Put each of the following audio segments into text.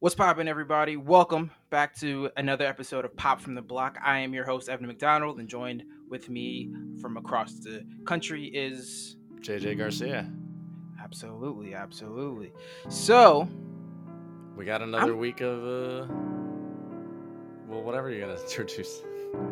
What's poppin', everybody? Welcome back to another episode of Pop from the Block. I am your host, Evan McDonald, and joined with me from across the country is JJ Garcia. absolutely, absolutely. So, We got another I'm- week of uh well whatever you're gonna introduce.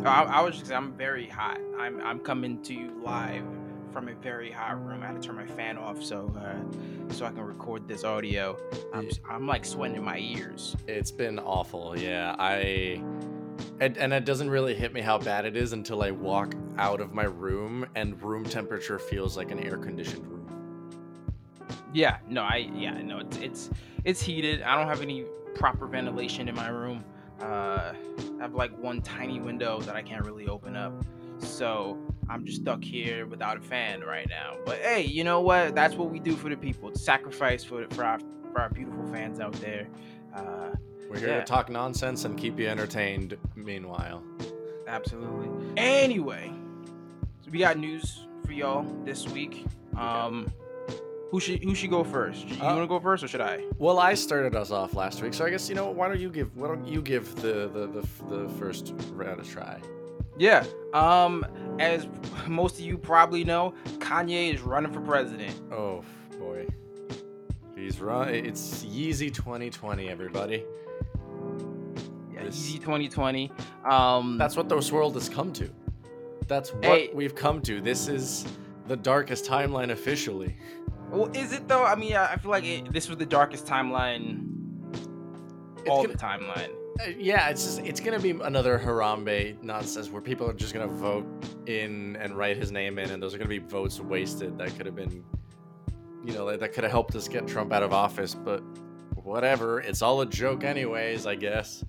I, I was just I'm very hot. I'm I'm coming to you live from a very hot room. I had to turn my fan off so uh, so I can record this audio. I'm I'm like sweating in my ears. It's been awful, yeah. I and, and it doesn't really hit me how bad it is until I walk out of my room and room temperature feels like an air conditioned room. Yeah, no, I yeah, no, it's it's it's heated. I don't have any proper ventilation in my room. Uh, I have like one tiny window that I can't really open up, so I'm just stuck here without a fan right now. But hey, you know what? That's what we do for the people. Sacrifice for for our for our beautiful fans out there. Uh, We're here Yeah. to talk nonsense and keep you entertained meanwhile. absolutely. Anyway, so we got news for y'all this week. Um, who should who should go first? You Uh, want to go first or should I? Well, I started us off last week, so I guess you know why don't you give why don't you give the the the, the first round a try? Yeah. Um, as most of you probably know, Kanye is running for president. Oh boy. He's run it's Yeezy 2020, everybody. Yeah, This- Yeezy 2020. Um, That's what this world has come to. That's what Hey. we've come to. This is the darkest timeline officially. well, is it though? I mean, I feel like it, this was the darkest timeline, all gonna- the timeline. Uh, yeah, it's just it's gonna be another Harambe nonsense where people are just gonna vote in and write his name in, and those are gonna be votes wasted that could have been, you know, that, that could have helped us get Trump out of office. But whatever, it's all a joke, anyways. I guess.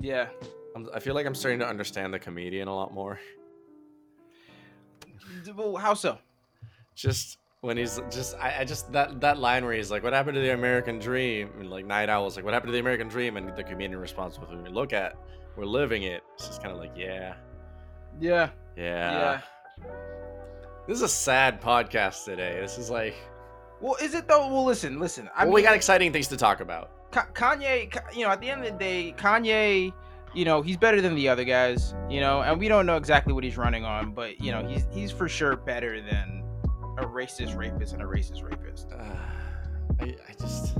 Yeah. I'm, I feel like I'm starting to understand the comedian a lot more. Well, how so? Just when he's just I, I just that that line where he's like, "What happened to the American dream?" And like Night Owl's like, "What happened to the American dream?" And the comedian responds with, "When we look at, we're living it." It's just kind of like, yeah. Yeah. Yeah. yeah. This is a sad podcast today. This is like, Well, is it though? Well, listen, listen. I well, mean, we got exciting things to talk about. Ka- Kanye, you know, at the end of the day, Kanye, you know, he's better than the other guys, you know, and we don't know exactly what he's running on, but you know, he's he's for sure better than a racist rapist and a racist rapist. Uh, I, I just,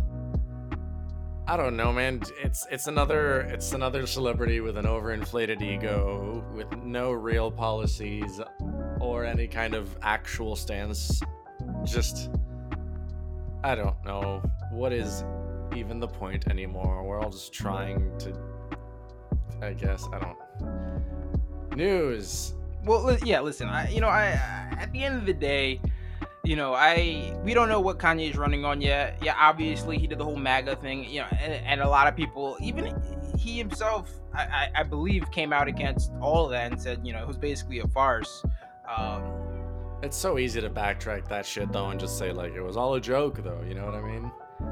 I don't know, man. It's it's another it's another celebrity with an overinflated ego, with no real policies or any kind of actual stance. Just, I don't know what is even the point anymore. We're all just trying to. I guess I don't. News. Well, yeah, listen, I, you know, I, I at the end of the day, you know, I we don't know what Kanye is running on yet. Yeah, obviously he did the whole MAGA thing, you know, and, and a lot of people, even he himself, I, I, I believe, came out against all of that and said, you know, it was basically a farce. Um, It's so easy to backtrack that shit though and just say like it was all a joke though. You know what I mean?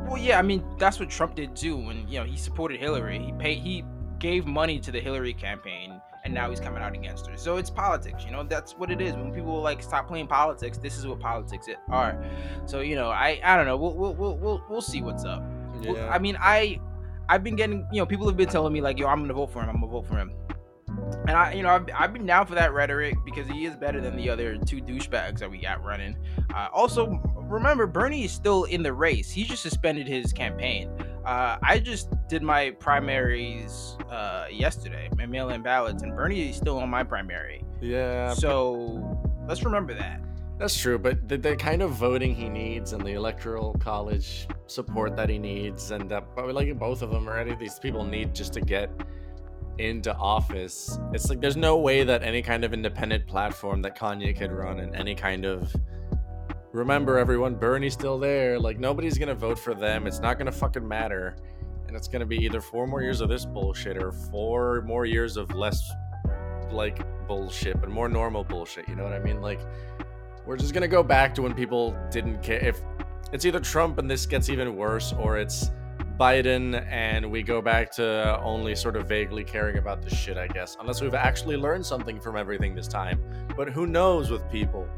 Well, yeah, I mean that's what Trump did too. When you know he supported Hillary, he paid, he gave money to the Hillary campaign, and now he's coming out against her. So it's politics, you know. That's what it is. When people like stop playing politics, this is what politics i- are. So you know, I I don't know. We'll we'll we'll we'll, we'll see what's up. Well, I mean, I I've been getting you know people have been telling me like yo I'm gonna vote for him. I'm gonna vote for him. And I, you know, I've, I've been down for that rhetoric because he is better than the other two douchebags that we got running. Uh, also, remember Bernie is still in the race. He just suspended his campaign. Uh, I just did my primaries uh, yesterday, my mail-in ballots, and Bernie is still on my primary. yeah, So let's remember that. that's true. But the, the kind of voting he needs and the electoral college support that he needs, and that but like both of them already, these people need just to get into office. It's like there's no way that any kind of independent platform that Kanye could run and any kind of remember everyone bernie's still there. Like nobody's gonna vote for them. It's not gonna fucking matter. And it's gonna be either four more years of this bullshit or four more years of less like bullshit but more normal bullshit you know what i mean? Like we're just gonna go back to when people didn't care. If it's either trump and this gets even worse or it's biden and we go back to only sort of vaguely caring about this shit i guess. Unless we've actually learned something from everything this time. But who knows with people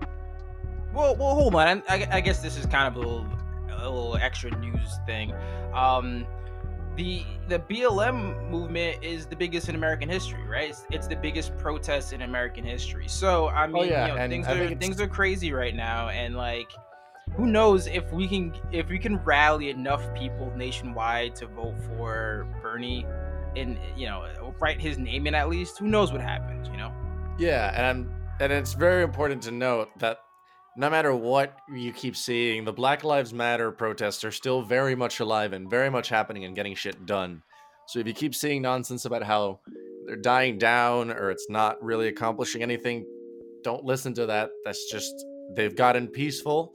Well, well, hold on. I, I guess this is kind of a little, a little extra news thing. Um, the the BLM movement is the biggest in American history, right? It's, it's the biggest protest in American history. So I mean, yeah, you know, things I are things are crazy right now, and like, who knows if we can if we can rally enough people nationwide to vote for Bernie, and you know, write his name in at least. Who knows what happens? You know. Yeah, and and it's very important to note that no matter what you keep seeing, the Black Lives Matter protests are still very much alive and very much happening and getting shit done. So if you keep seeing nonsense about how they're dying down or it's not really accomplishing anything, don't listen to that. That's just they've gotten peaceful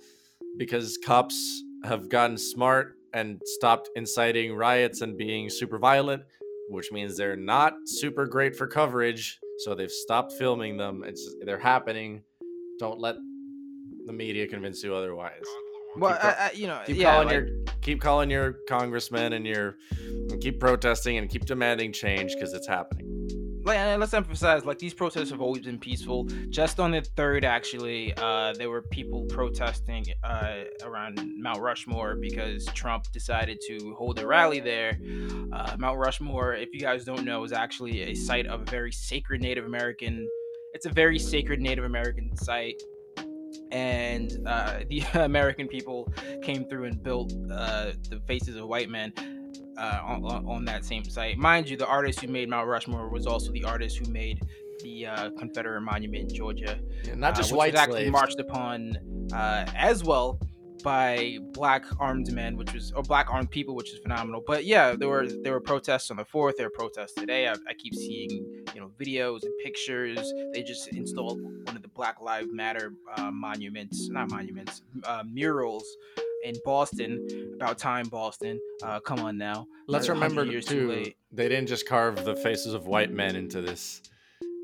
because cops have gotten smart and stopped inciting riots and being super violent, which means they're not super great for coverage. So they've stopped filming them. It's they're happening. Don't let the media convince you otherwise. Well, Keep co- I, I, you know, Keep yeah, calling like- your keep calling your congressmen and your and keep protesting and keep demanding change because it's happening. like, and let's emphasize like these protests have always been peaceful just on the third actually uh there were people protesting uh around mount rushmore because trump decided to hold a rally there uh mount rushmore if you guys don't know is actually a site of a very sacred native american it's a very sacred native american site and uh, the American people came through and built uh, the faces of white men uh, on, on that same site. Mind you, the artist who made Mount Rushmore was also the artist who made the uh, Confederate monument in Georgia, Yeah, Not just uh, which white was actually slaves. marched upon uh, as well by black armed men, which was or black armed people, which is phenomenal. But yeah, there were there were protests on the fourth. There were protests today. I, I keep seeing you know videos and pictures. They just installed one of the Black Lives Matter uh, monuments, not monuments, uh, murals in Boston. About time, Boston. Uh, come on now. Let's remember years too too, they didn't just carve the faces of white men into this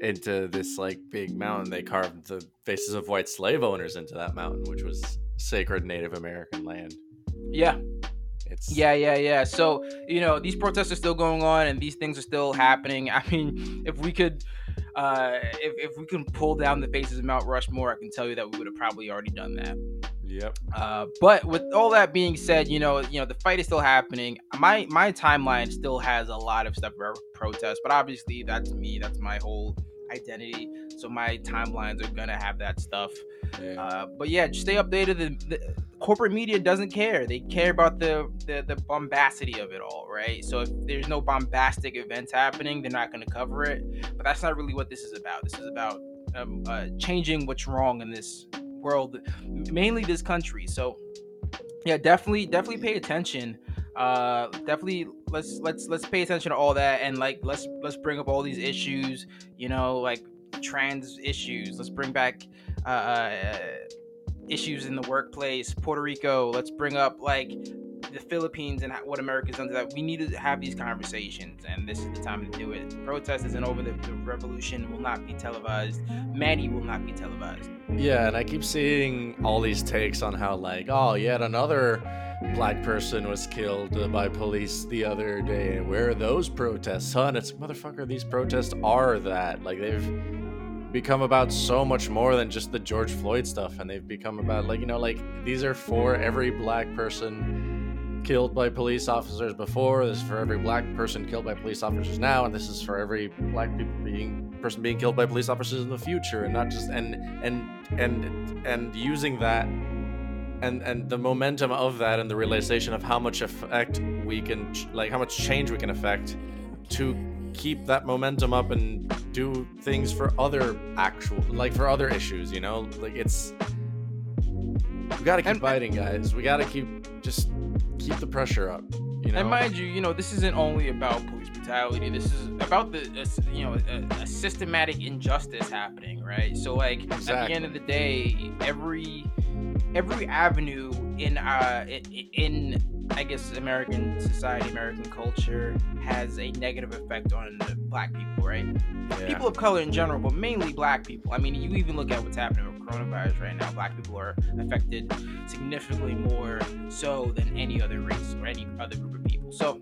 into this like big mountain. They carved the faces of white slave owners into that mountain, which was sacred Native American land. Yeah, It's Yeah, yeah, yeah. So, you know, these protests are still going on and these things are still happening. I mean, if we could uh if, if we can pull down the faces of Mount Rushmore, I can tell you that we would have probably already done that. Yep. Uh, but with all that being said, you know, you know, the fight is still happening. My my timeline still has a lot of stuff for protests, but obviously that's me. That's my whole identity. So my timelines are gonna have that stuff. Yeah. Uh, but yeah, stay updated. The, the corporate media doesn't care. They care about the, the the bombacity of it all, right? So if there's no bombastic events happening, they're not to cover it. But that's not really what this is about. This is about um, uh, changing what's wrong in this world, mainly this country. So yeah, definitely, definitely pay attention. Uh, definitely let's let's let's pay attention to all that and like let's let's bring up all these issues. You know, like trans issues. Let's bring back uh, uh, issues in the workplace. Puerto Rico. Let's bring up like the Philippines and what America's done to that. We need to have these conversations, and this is the time to do it. Protest isn't over. The, the revolution will not be televised. Manny will not be televised. Yeah, and I keep seeing all these takes on how, like, oh, yet another black person was killed uh, by police the other day. Where are those protests, huh? It's motherfucker, these protests are that. Like, they've become about so much more than just the George Floyd stuff, and they've become about, like, you know, like, these are for every black person killed by police officers before. This is for every black person killed by police officers now, and this is for every black being person being killed by police officers in the future, and not just and and and and using that and and the momentum of that and the realization of how much effect we can ch- like how much change we can affect to keep that momentum up and do things for other actual like for other issues you know like it's we gotta keep And- fighting guys we gotta keep just keep the pressure up you know And mind you, you know this isn't only about police brutality. This is about the uh, you know a, a systematic injustice happening, right? So like at the end of the day, every every avenue in uh in, in I guess American society, American culture has a negative effect on black people, right? Yeah. People of color in general, but mainly black people. I mean, you even look at what's happening with coronavirus right now. Black people are affected significantly more so than any other race or any other group of people. So,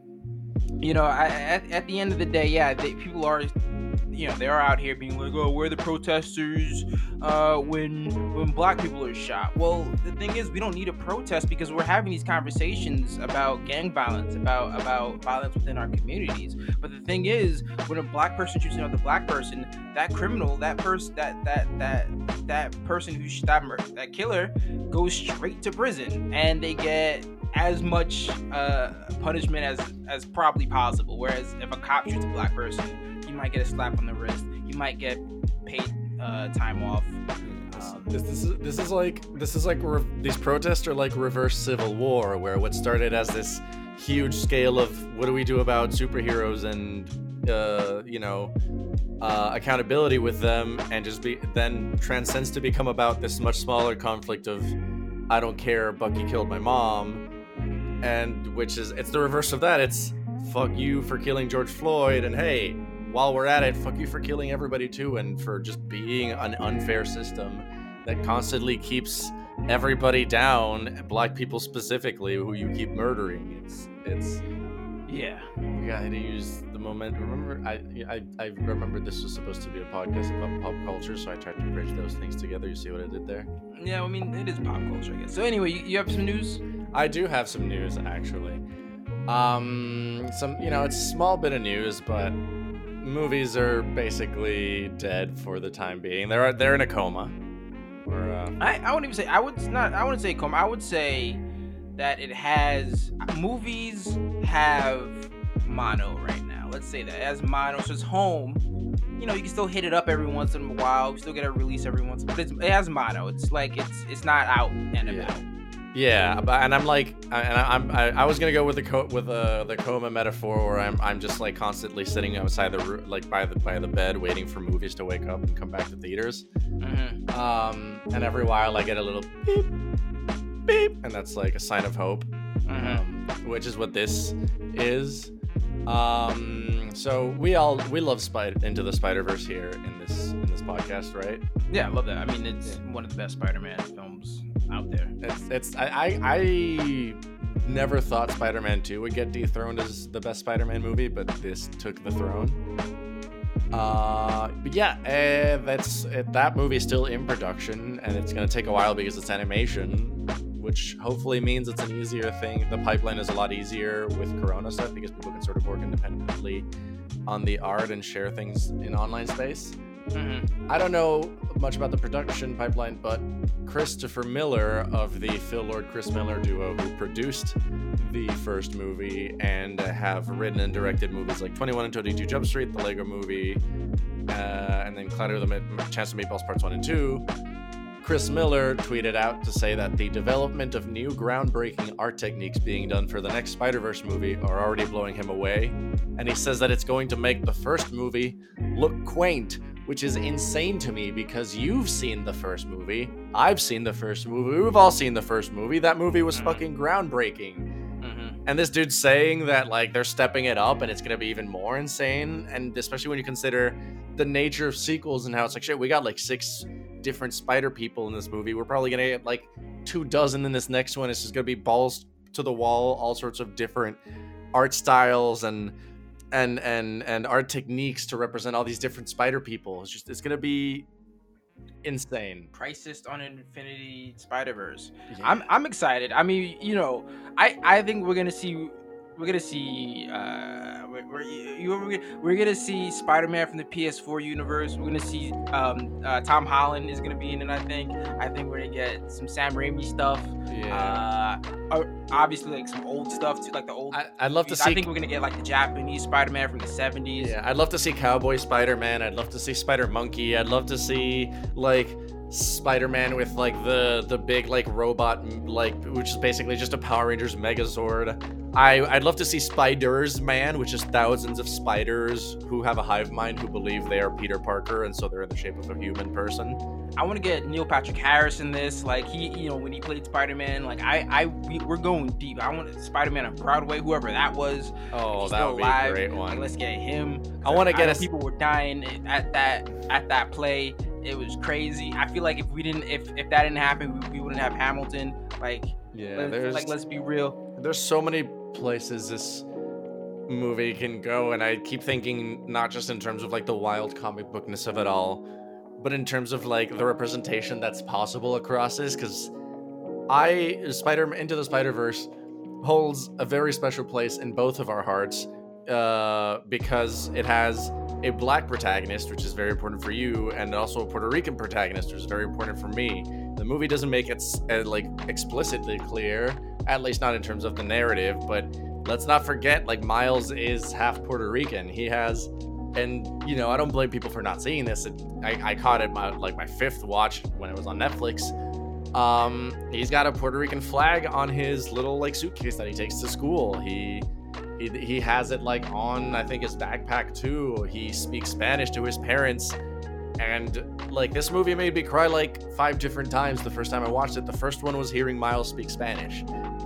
you know, I, at, at the end of the day, yeah, they, people are you know they're out here being like, oh, we're the protesters uh, when when black people are shot. Well, the thing is, we don't need a protest because we're having these conversations about gang violence, about about violence within our communities. But the thing is, when a black person shoots another black person, that criminal, that person, that that that that person who that, that killer, goes straight to prison, and they get as much uh, punishment as as probably possible. Whereas if a cop shoots a black person, you might get a slap on the wrist. You might get paid uh, time off. Um, this, this, is this is like this is like re- these protests are like reverse civil war, where what started as this huge scale of what do we do about superheroes and uh, you know uh, accountability with them, and just be then transcends to become about this much smaller conflict of I don't care, Bucky killed my mom, and which is it's the reverse of that. It's fuck you for killing George Floyd, and hey, while we're at it, fuck you for killing everybody too, and for just being an unfair system that constantly keeps everybody down, black people specifically, who you keep murdering. It's it's yeah. We got to use the moment. Remember, I, I I remember this was supposed to be a podcast about pop culture, so I tried to bridge those things together. You see what I did there? Yeah, I mean it is pop culture, I guess. So anyway, you, you have some news. I do have some news actually. Um, some you know it's a small bit of news, but movies are basically dead for the time being. They're they're in a coma. Or, uh, I I wouldn't even say I would not I wouldn't say coma. I would say that it has movies have mono right now. Let's say that as mono, so it's home. You know, you can still hit it up every once in a while. You still get a release every once, in a while. but it has mono. It's like it's it's not out and about. Yeah. Yeah, but and I'm like, and I'm I, I was gonna go with the co- with uh, the coma metaphor, where I'm I'm just like constantly sitting outside the room, like by the by the bed, waiting for movies to wake up and come back to theaters. Mm-hmm. Um, and every while I get a little beep, beep, and that's like a sign of hope, mm-hmm. um, which is what this is. Um, so we all we love Spider into the Spider Verse here in this in this podcast, right? Yeah, I love that. I mean, it's one of the best Spider-Man films out there. It's, it's I, I, I never thought Spider-Man 2 would get dethroned as the best Spider-Man movie, but this took the throne. Uh, but yeah, uh, that's uh, that movie is still in production, and it's gonna take a while because it's animation, which hopefully means it's an easier thing. The pipeline is a lot easier with Corona stuff because people can sort of work independently on the art and share things in online space. Mm-hmm. I don't know much about the production pipeline, but Christopher Miller of the Phil Lord Chris Miller duo, who produced the first movie and have written and directed movies like 21 and 22 Jump Street, the Lego movie, uh, and then with a Chance of Meatballs Parts 1 and 2. Chris Miller tweeted out to say that the development of new groundbreaking art techniques being done for the next Spider Verse movie are already blowing him away. And he says that it's going to make the first movie look quaint which is insane to me because you've seen the first movie. I've seen the first movie. We've all seen the first movie. That movie was mm-hmm. fucking groundbreaking. And this dude's saying that like they're stepping it up and it's gonna be even more insane. And especially when you consider the nature of sequels and how it's like shit, we got like six different spider people in this movie. We're probably gonna get like two dozen in this next one. It's just gonna be balls to the wall, all sorts of different art styles and and and and art techniques to represent all these different spider people. It's just it's gonna be insane. Crisis on Infinity Spider Verse. Yeah. I'm I'm excited. I mean, you know, I I think we're gonna see we're gonna see uh we're, we're, we're gonna see Spider-Man from the PS4 universe. We're gonna see um, uh, Tom Holland is gonna be in it. I think. I think we're gonna get some Sam Raimi stuff. Yeah. Uh, obviously, like some old stuff too, like the old. I, would love movies. to see. I think we're gonna get like the Japanese Spider-Man from the 70s. Yeah, I'd love to see Cowboy Spider-Man. I'd love to see Spider Monkey. I'd love to see like Spider-Man with like the the big like robot like which is basically just a Power Rangers Megazord. I I'd love to see Spiders Man, which is thousands of spiders who have a hive mind who believe they are Peter Parker and so they're in the shape of a human person. I want to get Neil Patrick Harris in this. Like he, you know, when he played Spider-Man, like I, I, we, are going deep. I want Spider-Man on Broadway, whoever that was. Oh, that would alive. be a great one. Like, let's get him. I want to get us. People were dying at that at that play. It was crazy. I feel like if we didn't, if if that didn't happen, we, we wouldn't have Hamilton. Like, yeah, let's, like let's be real. There's so many places this movie can go and I keep thinking not just in terms of like the wild comic bookness of it all, but in terms of like the representation that's possible across this cuz I Spider Into the Spider-Verse holds a very special place in both of our hearts uh, because it has a black protagonist, which is very important for you, and also a Puerto Rican protagonist, which is very important for me. The movie doesn't make it uh, like explicitly clear, at least not in terms of the narrative, but let's not forget like Miles is half Puerto Rican. He has and you know, I don't blame people for not seeing this. It, I, I caught it my like my fifth watch when it was on Netflix. Um, he's got a Puerto Rican flag on his little like suitcase that he takes to school. He he, he has it like on I think his backpack too. He speaks Spanish to his parents. And like this movie made me cry like five different times the first time I watched it. The first one was hearing Miles speak Spanish.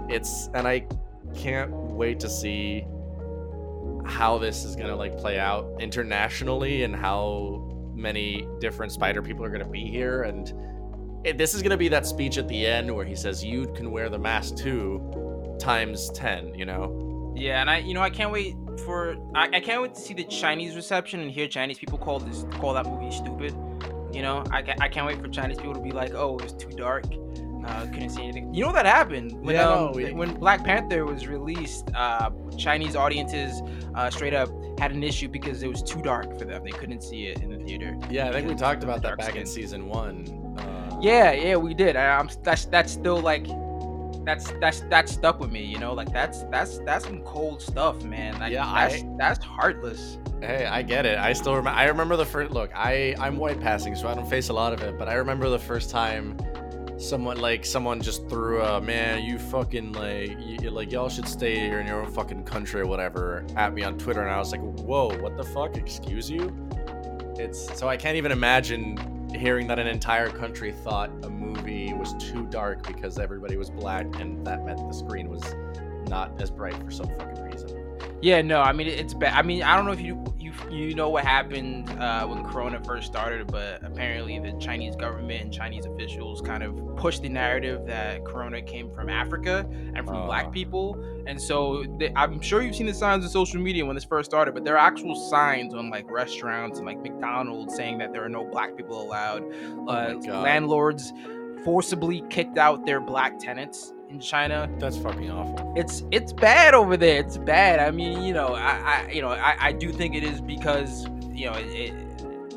It's and I can't wait to see how this is gonna like play out internationally and how many different spider people are gonna be here and it, this is gonna be that speech at the end where he says you can wear the mask too times 10 you know yeah, and I, you know, I can't wait for I, I can't wait to see the Chinese reception and hear Chinese people call this call that movie stupid. You know, I, I can't wait for Chinese people to be like, oh, it was too dark. Uh, couldn't see anything. You know that happened when Yeah, um, no, we- when Black Panther was released. Uh, Chinese audiences uh, straight up had an issue because it was too dark for them. They couldn't see it in the theater. yeah i think we talked about that back in season one uh, Yeah, yeah, we did. I, I'm that's that's still like that's that's that's stuck with me. You know, like that's that's that's some cold stuff, man. Like, Yeah, that's I- that's heartless. Hey, I get it. I still remember. I remember the first look. I I'm white passing, so I don't face a lot of it. But I remember the first time someone like someone just threw a man, you fucking like you, like y'all should stay here in your own fucking country or whatever at me on Twitter, and I was like, whoa, what the fuck? Excuse you? It's so I can't even imagine hearing that an entire country thought a movie was too dark because everybody was black, and that meant the screen was not as bright for some fucking reason. Yeah, no, I mean it's bad. I mean, I don't know if you you know what happened uh, when Corona first started, but apparently the Chinese government and Chinese officials kind of pushed the narrative that Corona came from Africa and from Uh. Black people, and so they, I'm sure you've seen the signs on social media when this first started, but there are actual signs on like restaurants and like McDonald's saying that there are no Black people allowed. Oh Uh, God. landlords forcibly kicked out their Black tenants in China That's fucking awful. it's it's bad over there. It's bad. I mean, you know, I, I you know, I, I do think it is because you know, it,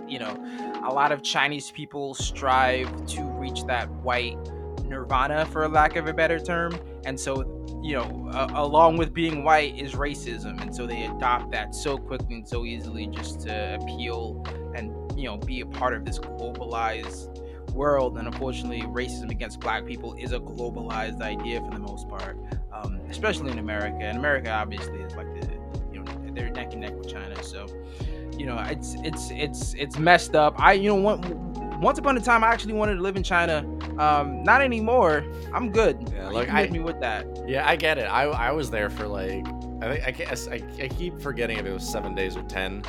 you know, a lot of Chinese people strive to reach that white nirvana, for lack of a better term, and so you know, uh, along with being white is racism, and so they adopt that so quickly and so easily just to appeal and you know be a part of this globalized world and unfortunately racism against black people is a globalized idea for the most part um, especially in america. And america obviously is like the you know they're neck and neck with china. So you know it's it's it's it's messed up. I you know one, once upon a time i actually wanted to live in china. Um not anymore. I'm good. Yeah, like, I- hit me with that. Yeah, I get it. I I was there for like I think I guess I, I keep forgetting if it was seven days or ten.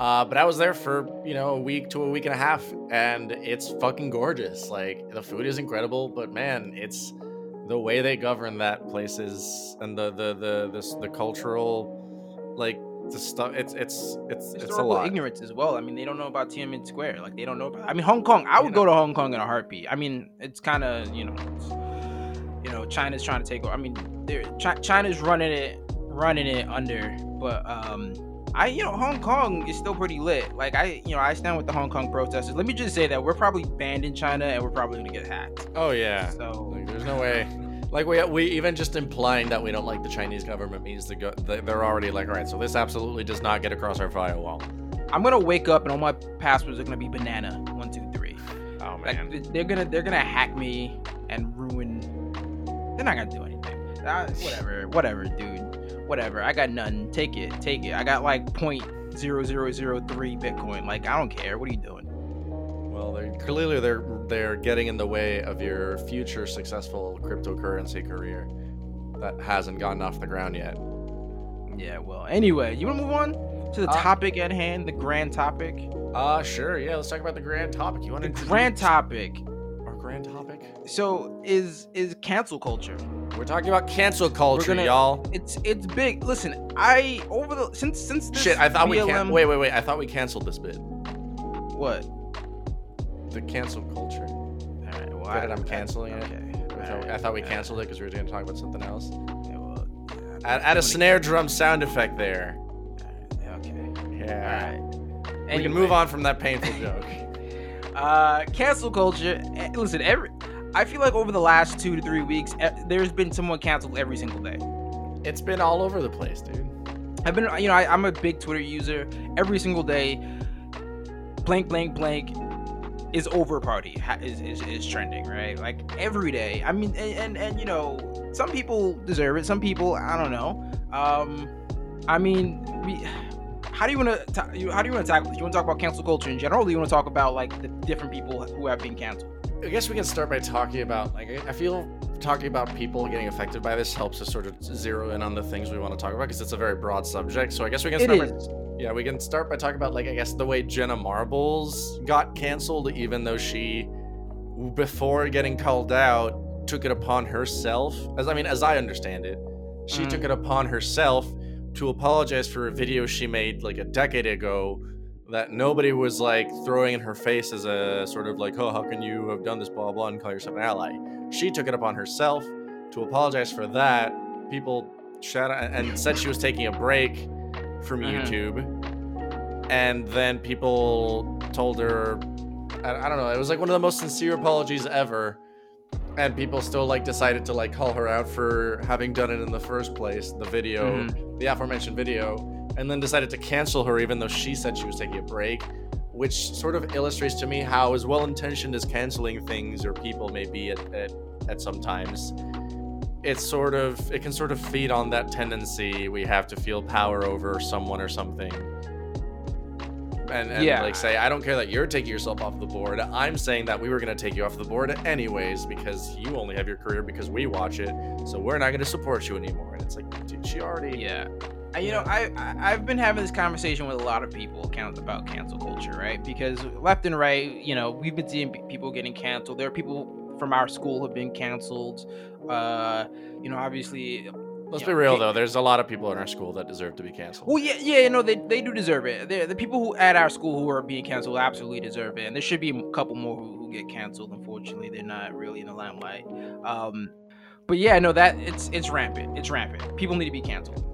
Uh, but I was there for you know a week to a week and a half, and it's fucking gorgeous. Like the food is incredible, but man, it's the way they govern that place is, and the the the this the cultural, like the stuff. It's it's it's it's a lot. ignorance as well. I mean, they don't know about Tiananmen Square. Like they don't know about. I mean, Hong Kong. I would You go to Hong Kong in a heartbeat. I mean, it's kind of you know, you know, China's trying to take over. I mean, they're Chi- China's running it, running it under. But um, I you know, Hong Kong is still pretty lit. Like I you know, I stand with the Hong Kong protesters. Let me just say that we're probably banned in China and we're probably gonna get hacked. Oh yeah. So Like, there's no way. Like we, we even just implying that we don't like the Chinese government means the go- they- they're already like, all right, so this absolutely does not get across our firewall. I'm gonna wake up and all my passwords are gonna be banana one two three. Oh Like man. th- they're gonna they're gonna hack me and ruin. They're not gonna do anything. Uh, whatever, whatever, dude. Whatever. I got nothing. Take it, take it. I got like point zero zero zero three Bitcoin. Like I don't care. What are you doing? Well, they're clearly they're they're getting in the way of your future successful cryptocurrency career that hasn't gotten off the ground yet. Yeah. Well. Anyway, you wanna move on to the Uh, topic at hand, the grand topic. Uh sure, yeah. Let's talk about the grand topic. You want The to grand topic our grand topic? So is is cancel culture. We're talking about cancel culture, gonna- y'all. It's it's big. Listen, I over the since since this Shit, I thought we can Wait, wait, wait. I thought we canceled this bit. What? The cancel culture. All right. Well, I- I'm canceling it. Okay. I thought, alright, I thought we canceled it because we were going to talk about something else. Yeah, well, yeah, Add, add a snare drum sound effect there. Okay. Yeah. All right. We can move on from that painful joke. Uh, cancel culture. eh, Listen, every. I feel like over the last two to three weeks, eh, there's been someone canceled every single day. It's been all over the place, dude. I've been, you know, I, I'm a big Twitter user. Every single day, blank, blank, blank is over party is, is, is trending, right? Like every day. I mean, and, and and you know, some people deserve it. Some people, I don't know. Um, I mean, we. How do you want to? How do you want to tackle this? You want to talk about cancel culture in general, or do you want to talk about like the different people who have been canceled? I guess we can start by talking about like I feel talking about people getting affected by this helps us sort of zero in on the things we want to talk about because it's a very broad subject. So I guess we can start. By, yeah, we can start by talking about like I guess the way Jenna Marbles got canceled, even though she, before getting called out, took it upon herself. As I mean, as I understand it, she Mhm. took it upon herself to apologize for a video she made like a decade ago that nobody was like throwing in her face as a sort of like, oh, how can you have done this, blah, blah, and call yourself an ally. She took it upon herself to apologize for that. People shut and and said she was taking a break from Mhm. YouTube. And then people told her, I, I don't know, it was like one of the most sincere apologies ever. And people still like decided to like call her out for having done it in the first place, the video, the aforementioned video, and then decided to cancel her even though she said she was taking a break, which sort of illustrates to me how as well intentioned as canceling things or people may be at, at, at sometimes. It's sort of it can sort of feed on that tendency we have to feel power over someone or something. And, and Yeah. like say, I don't care that you're taking yourself off the board. I'm saying that we were gonna take you off the board anyways because you only have your career because we watch it. So we're not gonna support you anymore. And it's like, dude, she already Yeah. And, you know, I, I I've been having this conversation with a lot of people count about cancel culture, right? Because left and right, you know, we've been seeing people getting canceled. There are people from our school who've been canceled. Uh, you know, obviously. Let's be know, real though. There's a lot of people in our school that deserve to be canceled. Well, yeah, yeah, you know, they, they do deserve it. They're, the people who at our school who are being canceled absolutely deserve it, and there should be a couple more who, who get canceled. Unfortunately, they're not really in the limelight. Um, but yeah, no, that it's it's rampant. It's rampant. People need to be canceled.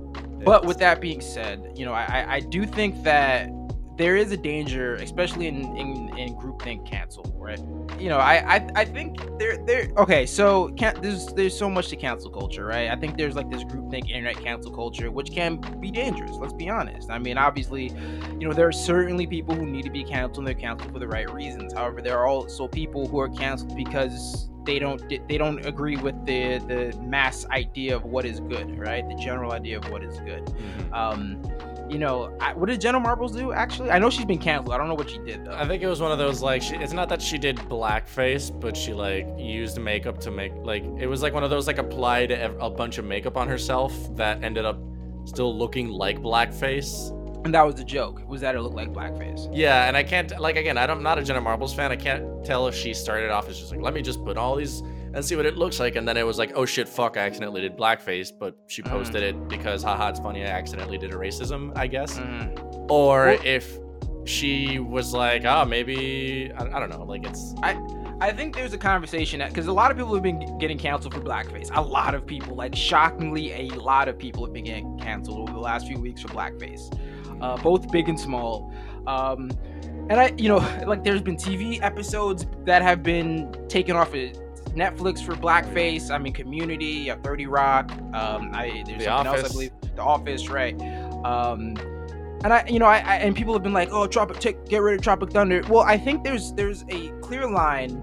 But with that being said, you know, I, I- I do think that there is a danger, especially in, in, in groupthink cancel, right? You know, I, I, I think there there okay, so can, there's there's so much to cancel culture, right? I think there's like this groupthink internet cancel culture, which can be dangerous. Let's be honest. I mean, obviously, you know, there are certainly people who need to be canceled and they're canceled for the right reasons. However, there are also people who are canceled because they don't they don't agree with the the mass idea of what is good, right? The general idea of what is good. Mhm. Um, you know, I, what did Jenna Marbles do? Actually, I know she's been canceled. I don't know what she did though. I think it was one of those like she, it's not that she did blackface, but she like used makeup to make like it was like one of those like applied a bunch of makeup on herself that ended up still looking like blackface. And that was the joke. Was that it looked like blackface? Yeah, and I can't like again, I don't, I'm not a Jenna Marbles fan. I can't tell if she started off as just like let me just put all these and see what it looks like, and then it was like oh shit, fuck, I accidentally did blackface, but she Mhm. posted it because haha, it's funny, I accidentally did a racism, I guess. Mhm. Or Well- if she was like, ah, maybe I, I don't know, like it's I I think there's a conversation that because a lot of people have been getting canceled for blackface. A lot of people, like shockingly, a lot of people have been getting canceled over the last few weeks for blackface, uh, both big and small. Um, and I, you know, like there's been TV episodes that have been taken off of Netflix for blackface. I mean, Community, 30 Rock. Um, I there's The something else I believe. The Office, right? Um, and I, you know, I, I and people have been like, "Oh, Tropic, take, get rid of Tropic Thunder." Well, I think there's there's a clear line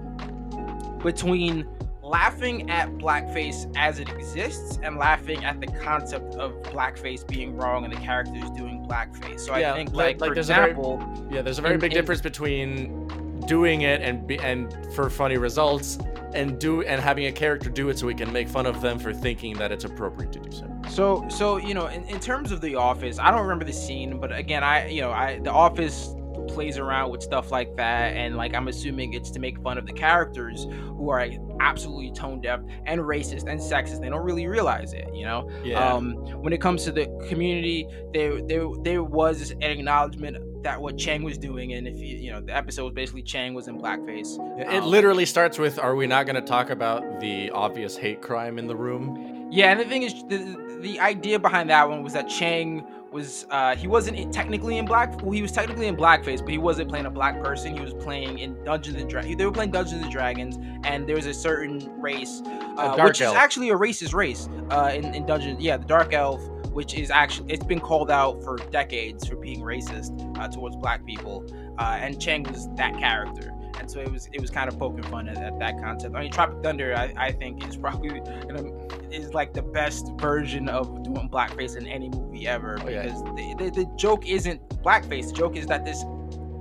between laughing at blackface as it exists and laughing at the concept of blackface being wrong and the characters doing blackface. So Yeah, I think, like- like, like for a very- example, Yeah, there's a very in- big in- difference between doing it and be, and for funny results and do and having a character do it so we can make fun of them for thinking that it's appropriate to do so. So, so you know, in, in terms of the office, I don't remember the scene, but again, I, you know, I the office plays around with stuff like that, and like I'm assuming it's to make fun of the characters who are absolutely tone deaf and racist and sexist. They don't really realize it, you know. Yeah. Um, when it comes to the community, there there there was an acknowledgement that what Chang was doing, and if you you know the episode was basically Chang was in blackface. It Um, literally starts with Are we not going to talk about the obvious hate crime in the room? Yeah, and the thing is, the, the idea behind that one was that Chang was uh, he wasn't technically in black. Well, he was technically in blackface, but he wasn't playing a black person. He was playing in Dungeons and Dragons. They were playing Dungeons and Dragons, and there was a certain race, uh, which elf. is actually a racist race uh, in, in Dungeons. Yeah, the dark elf, which is actually it's been called out for decades for being racist uh, towards black people, uh, and Chang was that character. And so it was it was kind of poking fun at, at that concept. I mean, Tropic Thunder, I, I think is probably is like the best version of doing blackface in any movie ever Oh, yeah. because the, the, the joke isn't blackface. The joke is that this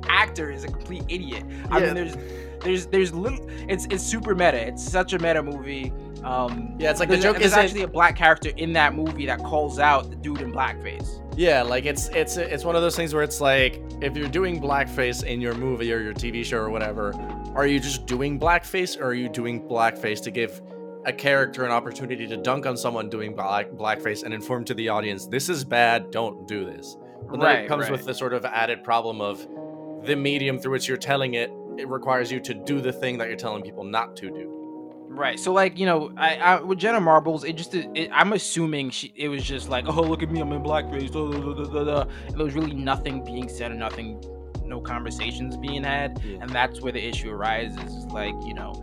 actor is a complete idiot. I mean, there's there's there's little. It's it's super meta. It's such a meta movie. Um, Yeah, it's like the joke there's isn't- actually a black character in that movie that calls out the dude in blackface. Yeah, like it's it's it's one of those things where it's like if you're doing blackface in your movie or your TV show or whatever, are you just doing blackface or are you doing blackface to give a character an opportunity to dunk on someone doing black blackface and inform to the audience this is bad, don't do this. But then Right, it comes right. with the sort of added problem of the medium through which you're telling it. It requires you to do the thing that you're telling people not to do. Right. So like you know, I, I with Jenna Marbles, it just it, I'm assuming she it was just like, oh look at me, I'm in blackface, da. and there was really nothing being said or nothing, no conversations being had, Yeah. and that's where the issue arises. Is like you know,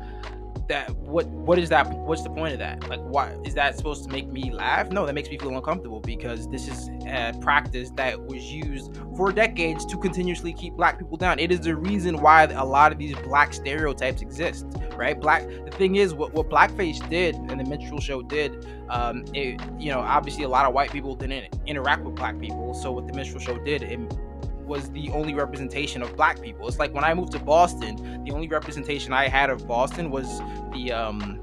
that what what is that? What's the point of that? Like, why is that supposed to make me laugh? No, that makes me feel uncomfortable because this is a practice that was used for decades to continuously keep black people down. It is the reason why a lot of these black stereotypes exist, right? Black. The thing is, what what blackface did and the minstrel show did, um, it you know obviously a lot of white people didn't interact with black people, so what the minstrel show did, it was the only representation of black people. It's like when I moved to Boston, the only representation I had of Boston was the um,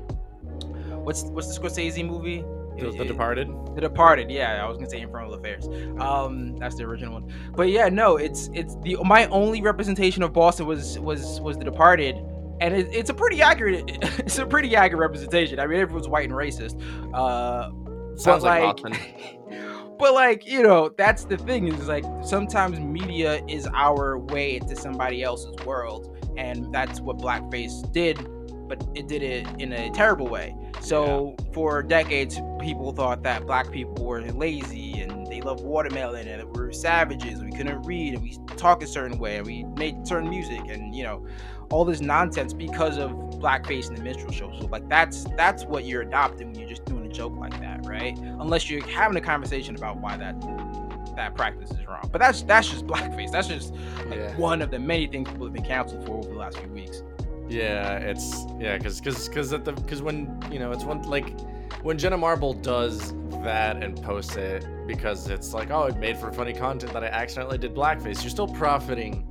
what's what's the Scorsese movie? The, It- the it- Departed. the Departed, yeah, I was gonna say Infernal Affairs. Um, that's the original one. But yeah, no, it's it's the my only representation of Boston was was was The Departed, and it, it's a pretty accurate it's a pretty accurate representation. I mean, everyone's white and racist. Uh, Sounds like, like- Boston. but like you know, that's the thing is like sometimes media is our way into somebody else's world, and that's what blackface did. But it did it in a terrible way. So for decades, people thought that black people were lazy and they loved watermelon and we're savages. And we couldn't read and we talk a certain way and we made certain music and you know all this nonsense because of blackface and the minstrel show. So like that's that's what you're adopting when you're just doing a joke like that, right? Unless you're having a conversation about why that that practice is wrong. But that's that's just blackface. That's just like Yeah. one of the many things people have been canceled for over the last few weeks. Yeah, it's yeah, cause cause cause at the cause when you know it's one like when Jenna Marble does that and posts it because it's like oh it made for funny content that I accidentally did blackface. You're still profiting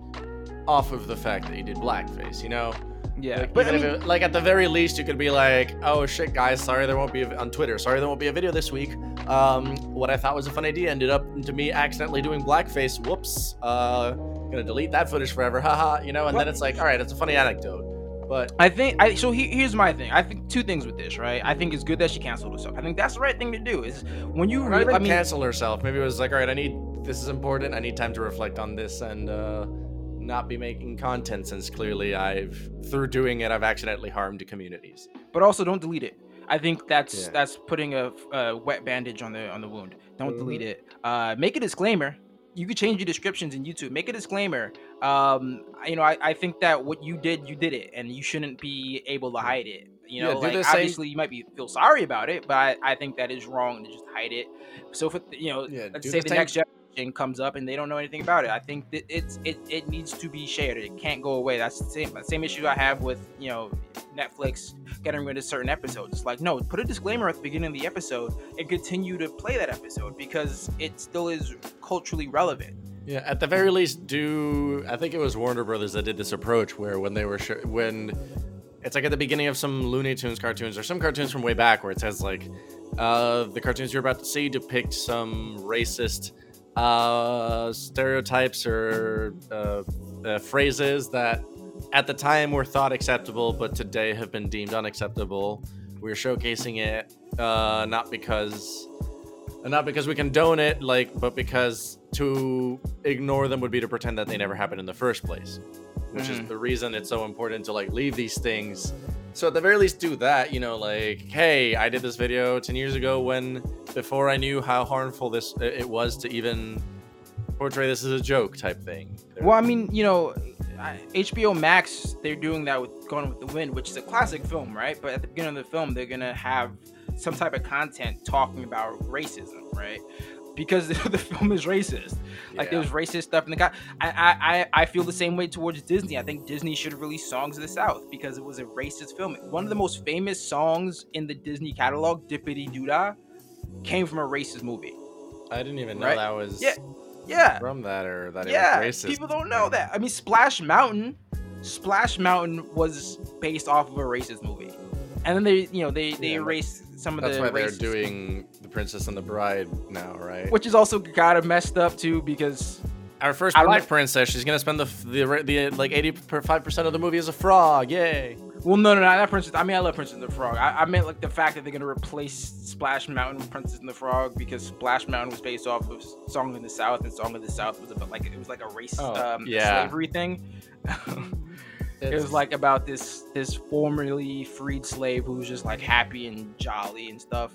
off of the fact that you did blackface, you know. Yeah, Like, but I mean, it, like at the very least, you could be like, "Oh shit, guys, sorry there won't be a, on Twitter. Sorry there won't be a video this week. Um, what I thought was a fun idea ended up to me accidentally doing blackface. Whoops. Uh, gonna delete that footage forever. Haha. You know, and then it's like, all right, it's a funny anecdote. But I think I so he, here's my thing. I think two things with this, right? I think it's good that she canceled herself. I think that's the right thing to do. Is when you even I mean, cancel herself. Maybe it was like, all right, I need this is important. I need time to reflect on this and uh, not be making content since clearly I've through doing it I've accidentally harmed communities. but also don't delete it. I think that's Yeah. that's putting a, a wet bandage on the on the wound. Don't Mhm. delete it. Uh, make a disclaimer. You could change your descriptions in YouTube. Make a disclaimer. Um, you know, I, I think that what you did, you did it, and you shouldn't be able to hide it. You know, do like the same- obviously you might be feel sorry about it, but I, I think that is wrong to just hide it. So for you know, Yeah, let's say the the, same- next comes up and they don't know anything about it, I think that it's it, it needs to be shared. It can't go away. That's the same same issue I have with you know Netflix getting rid of certain episodes. It's like no, put a disclaimer at the beginning of the episode and continue to play that episode because it still is culturally relevant. Yeah, at the very least, do I think it was Warner Brothers that did this approach where when they were sh- when it's like at the beginning of some Looney Tunes cartoons or some cartoons from way back where it says like uh, the cartoons you're about to see depict some racist uh, stereotypes or uh, uh, phrases that at the time were thought acceptable, but today have been deemed unacceptable. We're showcasing it uh, not because not because we condone it, like, but because to ignore them would be to pretend that they never happened in the first place, which Mhm. is the reason it's so important to like leave these things. So at the very least, do that. You know, like, hey, I did this video ten years ago when before I knew how harmful this it was to even portray this as a joke type thing. Well, I mean, you know, HBO Max, they're doing that with Gone with the Wind, which is a classic film, right? But at the beginning of the film, they're gonna have some type of content talking about racism, right? Because the film is racist. Like Yeah. there's racist stuff in the guy. I, I I feel the same way towards Disney. I think Disney should release Songs of the South because it was a racist film. One of the most famous songs in the Disney catalog, Dippity Doodah, came from a racist movie. I didn't even know Right? that was Yeah. Yeah. from that or that yeah, it was racist. people don't know that. I mean, Splash Mountain, Splash Mountain was based off of a racist movie, and then they, you know, they they Yeah, erased some of That's the why they're doing Princess and the Bride now, right? which is also kind of messed up too because Our first I don't black princess, she's gonna spend the the, the like eighty five percent of the movie as a frog. Yay! well, no, no, no, that Princess. I mean, I love Princess and the Frog. I, I meant like the fact that they're gonna replace Splash Mountain with Princess and the Frog because Splash Mountain was based off of Song of the South, and Song of the South was about like it was like a race Oh, um, yeah. slavery thing. it was like about this this formerly freed slave who was just like happy and jolly and stuff.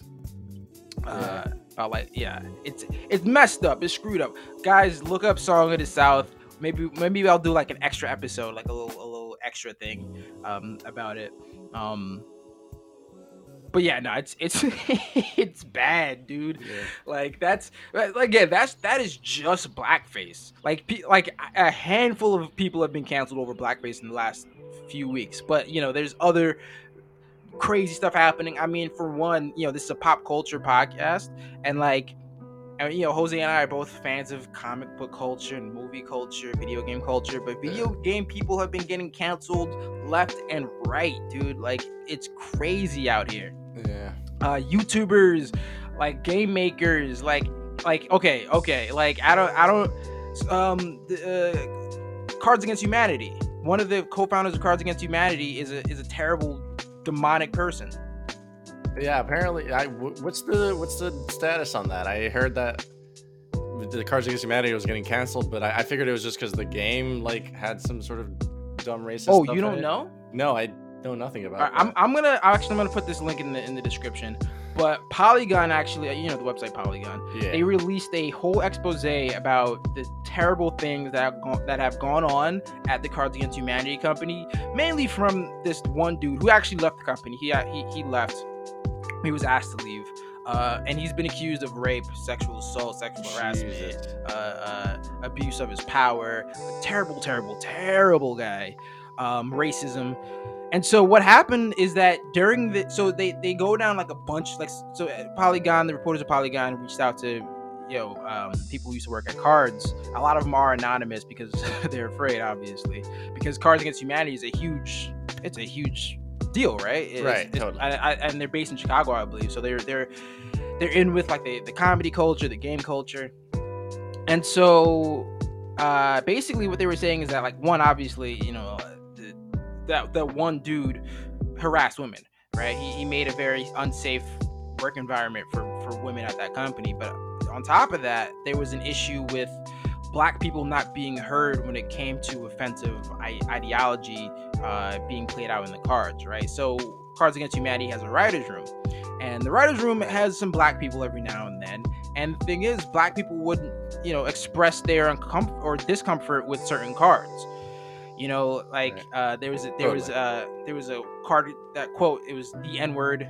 Uh, about like yeah, it's it's messed up. It's screwed up. Guys, look up "Song of the South." Maybe maybe I'll do like an extra episode, like a little a little extra thing um, about it. Um, but yeah, no, it's it's it's bad, dude. Yeah. Like that's like yeah, that's that is just blackface. Like pe- like a handful of people have been canceled over blackface in the last few weeks, but you know, there's other crazy stuff happening. I mean, for one, you know, this is a pop culture podcast, and like, and, you know, Jose and I are both fans of comic book culture and movie culture, video game culture, but video game people have been getting canceled left and right, dude. Like, it's crazy out here Yeah. uh youtubers like game makers like like okay okay like i don't i don't um the, uh, cards against humanity one of the co-founders of cards against humanity is a is a terrible demonic person Yeah. Apparently, I what's the what's the status on that? I heard that the Cards Against Humanity was getting canceled, but I, I figured it was just because the game like had some sort of dumb racist. oh you don't know No, I know nothing about. All right, I'm. I'm gonna actually i'm gonna put this link in the in the description but polygon actually you know the website polygon yeah. they released a whole expose about the terrible things that have, gone, that have gone on at the Cards Against Humanity company, mainly from this one dude who actually left the company. He he, he left. He was asked to leave, uh, and he's been accused of rape, sexual assault, sexual harassment, uh, uh, abuse of his power. A terrible, terrible, terrible guy. Um, racism. And so what happened is that during the so they they go down like a bunch like so uh, Polygon the reporters of Polygon reached out to you know um, people who used to work at Cards. A lot of them are anonymous because they're afraid, obviously, because Cards Against Humanity is a huge it's a huge deal, right? It's- Right, it's- totally. I, I, and they're based in Chicago, I believe. So they're they're they're in with like the the comedy culture, the game culture, and so uh, basically what they were saying is that like one obviously you know that that one dude harassed women right? He, he made a very unsafe work environment for for women at that company. But on top of that there was an issue with black people not being heard when it came to offensive ideology uh, being played out in the cards right? So cards against humanity has a writers room and the writers room has some black people every now and then. And the thing is black people wouldn't you know express their uncomfort or discomfort with certain cards you know like Right. uh there was a, there was uh there was a card that quote it was the n word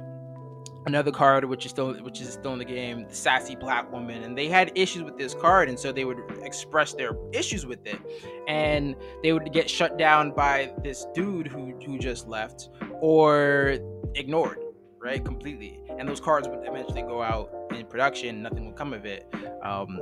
another card which is still which is still in the game the sassy black woman and they had issues with this card and so they would express their issues with it. And they would get shut down by this dude who who just left or ignored right completely. And those cards would eventually go out in production nothing would come of it. Um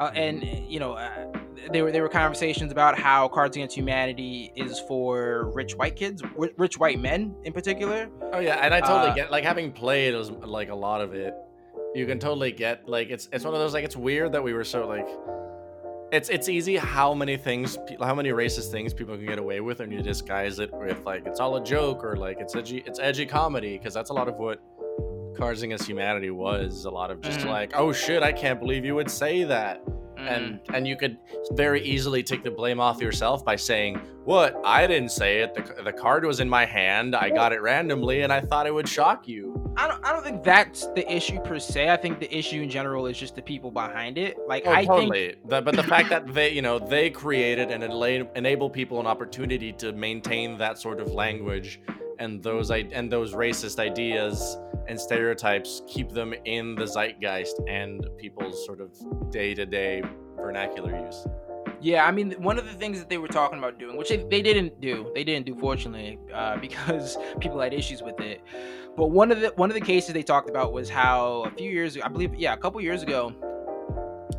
uh, and you know uh, there were there were conversations about how Cards Against Humanity is for rich white kids, rich white men in particular. Oh yeah, and I totally Uh, get like having played as like a lot of it. You can totally get like it's it's one of those like it's weird that we were so like it's it's easy how many things how many racist things people can get away with and you disguise it with like it's all a joke or like it's edgy it's edgy comedy because that's a lot of what Cards Against Humanity was a lot of just Mhm. like oh shit I can't believe you would say that Mm. and and you could very easily take the blame off yourself by saying what? I didn't say it. The, the card was in my hand. I got it randomly and I thought it would shock you I don't I don't think that's the issue per se. I think the issue in general is just the people behind it. Like Oh, I think totally. The- but the fact that they, you know, they created and ela- enable people an opportunity to maintain that sort of language and those i- and those racist ideas and stereotypes keep them in the zeitgeist and people's sort of day-to-day vernacular use. Yeah, I mean, one of the things that they were talking about doing, which they, they didn't do, they didn't do, fortunately, uh, because people had issues with it. But one of the one of the cases they talked about was how a few years, I believe, yeah, a couple years ago,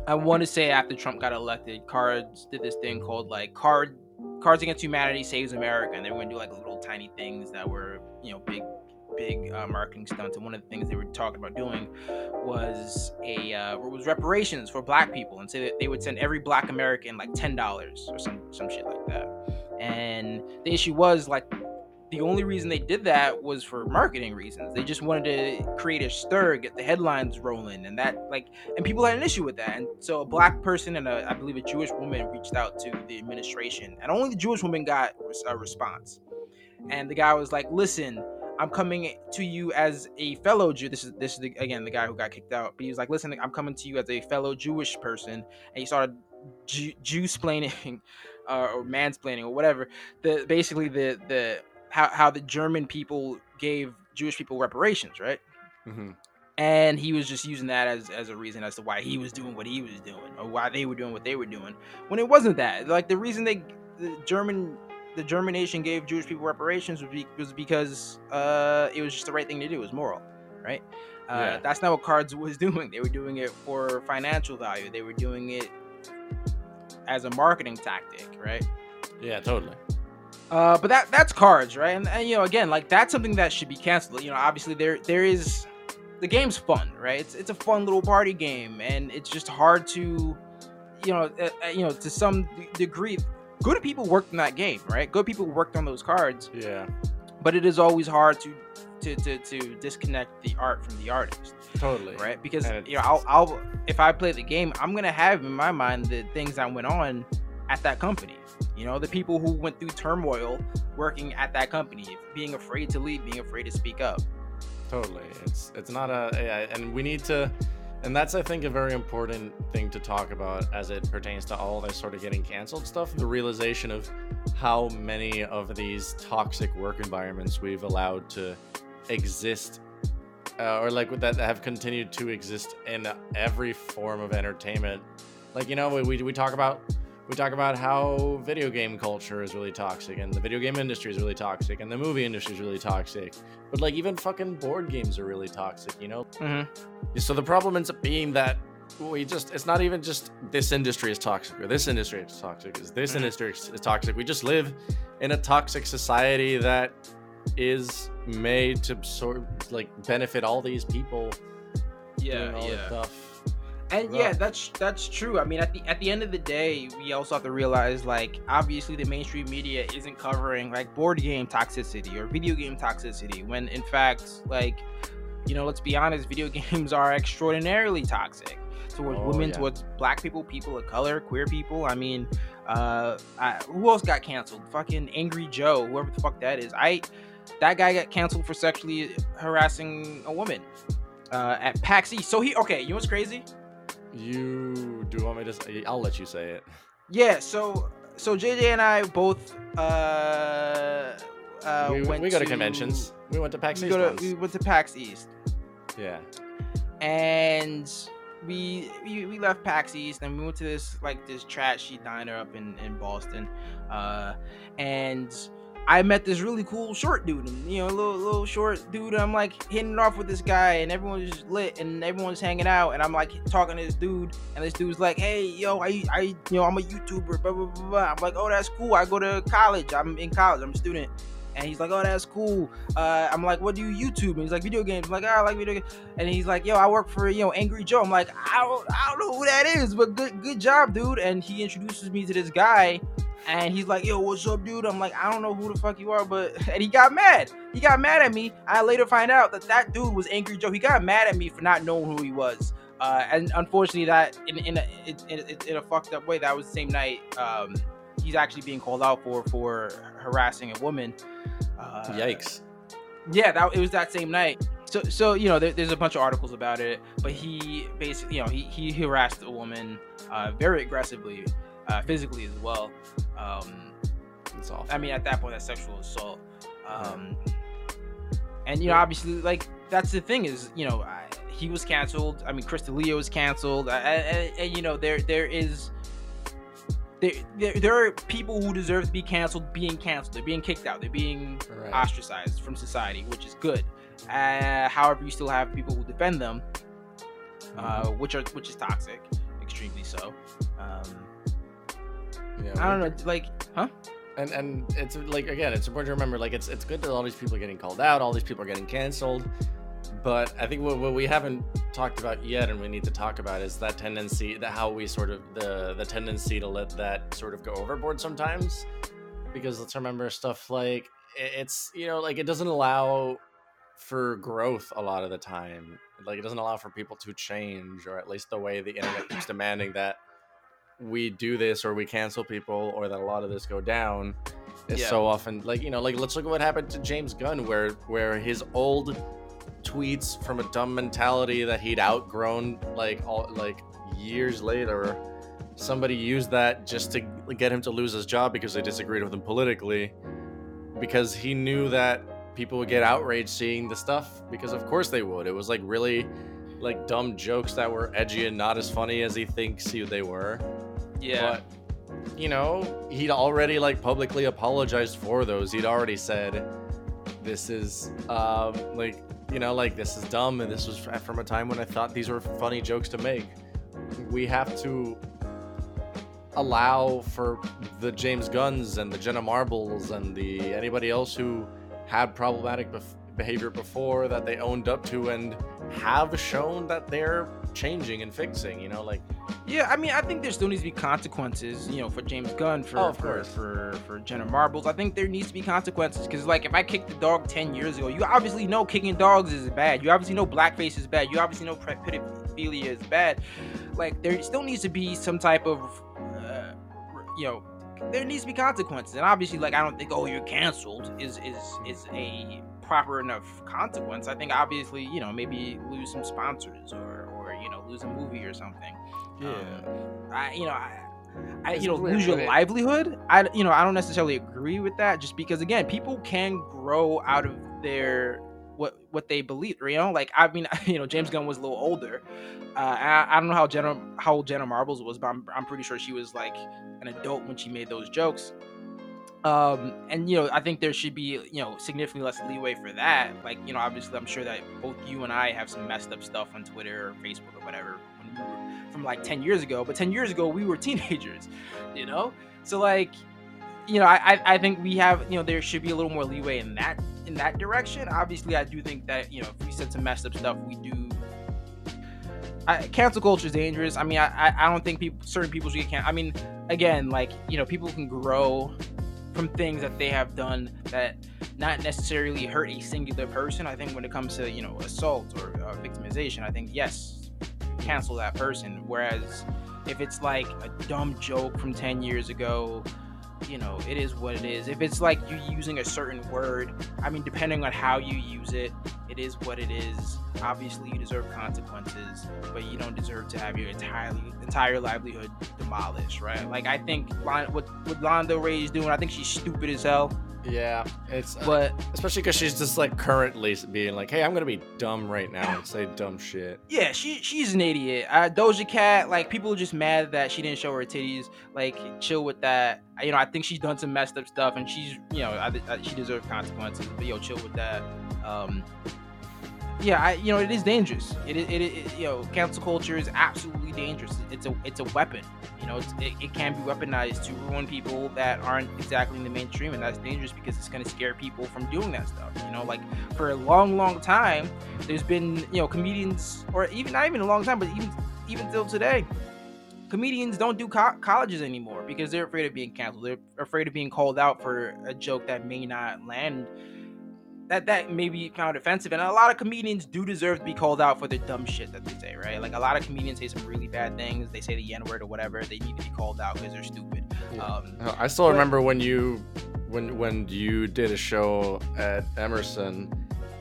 I want to say after Trump got elected, Cards did this thing called like Card Cards Against Humanity Saves America, and they were going to do like little tiny things that were, you know, big big uh, marketing stunts. And one of the things they were talking about doing was a uh, was reparations for black people and say that they would send every black american like $10 or some some shit like that. And the issue was like the only reason they did that was for marketing reasons. They just wanted to create a stir get the headlines rolling and that like and people had an issue with that. And so a black person and a, i believe a jewish woman reached out to the administration and only the jewish woman got a response. And the guy was like listen I'm coming to you as a fellow Jew. This is this is the, again the guy who got kicked out. But he was like, "Listen, I'm coming to you as a fellow Jewish person," and he started Jew, Jew-splaining uh, or mansplaining or whatever. The basically the the how how the German people gave Jewish people reparations, right? Mm-hmm. And he was just using that as as a reason as to why he was doing what he was doing or why they were doing what they were doing when it wasn't that. Like the reason they the German the German nation gave Jewish people reparations was, be, was because uh, it was just the right thing to do. It was moral, right? Uh, Yeah. That's not what Cards was doing. They were doing it for financial value. They were doing it as a marketing tactic, right? Yeah, totally. Uh, but that that's Cards, right? And, and you know, again, like that's something that should be canceled. You know, obviously there there is the game's fun, right? It's it's a fun little party game, and it's just hard to, you know, uh, uh, you know, to some d- degree, good people worked in that game, right? Good people worked on those cards, Yeah, but it is always hard to to to, to disconnect the art from the artist, totally. right? Because And you know, I'll, I'll if I play the game, I'm gonna have in my mind the things that went on at that company. You know, the people who went through turmoil working at that company, being afraid to leave, being afraid to speak up. Totally. It's it's not a yeah, and we need to and that's I think a very important thing to talk about as it pertains to all this sort of getting canceled stuff, the realization of how many of these toxic work environments we've allowed to exist uh, or like that have continued to exist in every form of entertainment. Like you know, we, we, we talk about we talk about how video game culture is really toxic and the video game industry is really toxic and the movie industry is really toxic but like even fucking board games are really toxic you know Mm-hmm. so the problem ends up being that we just it's not even just this industry is toxic or this industry is toxic is this Mhm. industry is toxic we just live in a toxic society that is made to sort of like benefit all these people Yeah, doing all this yeah. stuff And yeah, that's that's true. I mean, at the at the end of the day, we also have to realize like obviously the mainstream media isn't covering like board game toxicity or video game toxicity when in fact like you know, let's be honest, video games are extraordinarily toxic towards Oh, women, yeah. towards black people, people of color, queer people. I mean, uh I, who else got canceled? Fucking Angry Joe, whoever the fuck that is. I that guy got canceled for sexually harassing a woman uh, at PAX East. So he okay, you know what's crazy? You do want me to say i'll let you say it. Yeah, so so JJ and I both uh uh we, went we go to to conventions. We went to pax We, East go to, we went to PAX East. Yeah. And we, we we left PAX East and we went to this like this trashy diner up in in Boston, uh, and I met this really cool short dude, you know, little little short dude. I'm like hitting it off with this guy, and everyone's just lit, and everyone's hanging out, and I'm like talking to this dude, and this dude's like, "Hey, yo, I I you know I'm a YouTuber, blah blah blah." blah. I'm like, "Oh, that's cool. I go to college. I'm in college. I'm a student." And he's like, "Oh, that's cool." Uh, I'm like, "What do you YouTube?" And he's like, "Video games." I'm like, oh, "I like video games." And he's like, "Yo, I work for you know Angry Joe." I'm like, "I don't, I don't know who that is, but good, good job, dude." And he introduces me to this guy, and he's like, "Yo, what's up, dude?" I'm like, "I don't know who the fuck you are," but and he got mad. He got mad at me. I later find out that that dude was Angry Joe. He got mad at me for not knowing who he was. Uh, and unfortunately, that in in a, in, in, in a fucked up way, that was the same night. Um, he's actually being called out for for harassing a woman. Uh, Yikes! Yeah, that it was that same night. So so you know, there, there's a bunch of articles about it, but he basically you know he he harassed a woman uh, very aggressively, uh, physically as well. Um, it's awful. I mean, at that point, that's sexual assault. Um, and you know, obviously, like that's the thing is, you know, I, he was canceled. I mean, Chris D'Elia was canceled. And, you know, there there is there, there, there are people who deserve to be canceled being canceled. They're being kicked out. They're being right. ostracized from society, which is good. Uh, however, you still have people who defend them, uh, mm-hmm. which are which is toxic, extremely so. Um, yeah, I don't know, like, huh? And and it's like again, it's important to remember, like it's it's good that all these people are getting called out, all these people are getting canceled, but I think what, what we haven't talked about yet, and we need to talk about, is that tendency, that how we sort of the the tendency to let that sort of go overboard sometimes. Because let's remember stuff like it's you know like it doesn't allow for growth a lot of the time. Like it doesn't allow for people to change, or at least the way the internet keeps demanding that we do this or we cancel people or that a lot of this go down is yeah. so often like you know like let's look at what happened to James Gunn where where his old tweets from a dumb mentality that he'd outgrown like all like years later. Somebody used that just to get him to lose his job because they disagreed with him politically because he knew that people would get outraged seeing the stuff because of course they would. It was like really like dumb jokes that were edgy and not as funny as he thinks he, they were. Yeah. But you know he'd already like publicly apologized for those. He'd already said this is um like you know, like this is dumb and this was from a time when I thought these were funny jokes to make. We have to allow for the James Gunns and the Jenna Marbles and the anybody else who had problematic bef- behavior before that they owned up to and have shown that they're changing and fixing. You know, like yeah, I mean, I think there still needs to be consequences, you know, for James Gunn, for oh, for, for for Jenna Marbles. I think there needs to be consequences because, like, if I kicked the dog ten years ago, you obviously know kicking dogs is bad. You obviously know blackface is bad. You obviously know pedophilia is bad. Like, there still needs to be some type of, uh, you know, there needs to be consequences. And obviously, like, I don't think, oh, you're canceled is is is a proper enough consequence. I think obviously, you know, maybe lose some sponsors or or you know lose a movie or something. Yeah. Um, I you know I. I, you know, lose your livelihood. I, you know, I don't necessarily agree with that. Just because, again, people can grow out of their what what they believe. You know, like I mean, you know, James Gunn was a little older. Uh, I, I don't know how Jenna how old Jenna Marbles was, but I'm I'm pretty sure she was like an adult when she made those jokes. Um, and you know, I think there should be you know significantly less leeway for that. Like you know, obviously, I'm sure that both you and I have some messed up stuff on Twitter or Facebook or whatever we from like 10 years ago. But 10 years ago, we were teenagers, you know. So like, you know, I I think we have you know there should be a little more leeway in that in that direction. Obviously, I do think that you know if we said some messed up stuff, we do I, cancel culture is dangerous. I mean, I, I don't think people, certain people should get canceled. I mean, again, like you know, people can grow from things that they have done that not necessarily hurt a singular person. I think when it comes to you know assault or uh, victimization, I think yes, cancel that person. Whereas if it's like a dumb joke from 10 years ago you know, it is what it is. If it's like you using a certain word, I mean, depending on how you use it, it is what it is. Obviously, you deserve consequences, but you don't deserve to have your entirely entire livelihood demolished, right? Like I think what what Lana Del Rey is doing, I think she's stupid as hell. Yeah, it's uh, but especially because she's just like currently being like, "Hey, I'm gonna be dumb right now and say dumb shit." Yeah, she she's an idiot. Uh, Doja Cat, like people are just mad that she didn't show her titties. Like, chill with that. You know, I think she's done some messed up stuff, and she's you know, I, I, she deserves consequences. But yo, chill with that. Um, yeah, I, you know, it is dangerous. It, it, it, you know, cancel culture is absolutely dangerous. It's a, it's a weapon. You know, it, it can be weaponized to ruin people that aren't exactly in the mainstream, and that's dangerous because it's going to scare people from doing that stuff. You know, like for a long, long time, there's been, you know, comedians, or even not even a long time, but even even till today, comedians don't do co- colleges anymore because they're afraid of being canceled. They're afraid of being called out for a joke that may not land that that may be found offensive and a lot of comedians do deserve to be called out for the dumb shit that they say right? Like a lot of comedians say some really bad things they say the n-word or whatever they need to be called out because they're stupid. Yeah. um, I still but- remember when you when when you did a show at Emerson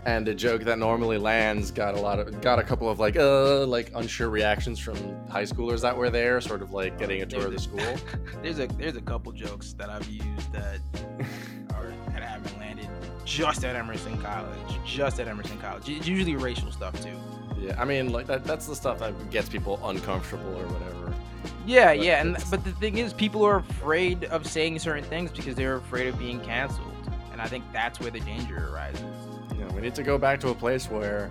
and a joke that normally lands got a lot of got a couple of like uh like unsure reactions from high schoolers that were there sort of like getting a tour of the school. there's a there's a couple jokes that i've used that are that haven't landed just at emerson college just at emerson college. It's usually racial stuff too. Yeah i mean like that that's the stuff that gets people uncomfortable or whatever. Yeah, But yeah, and but the thing is, people are afraid of saying certain things because they're afraid of being canceled, and I think that's where the danger arises. know we need to go back to a place where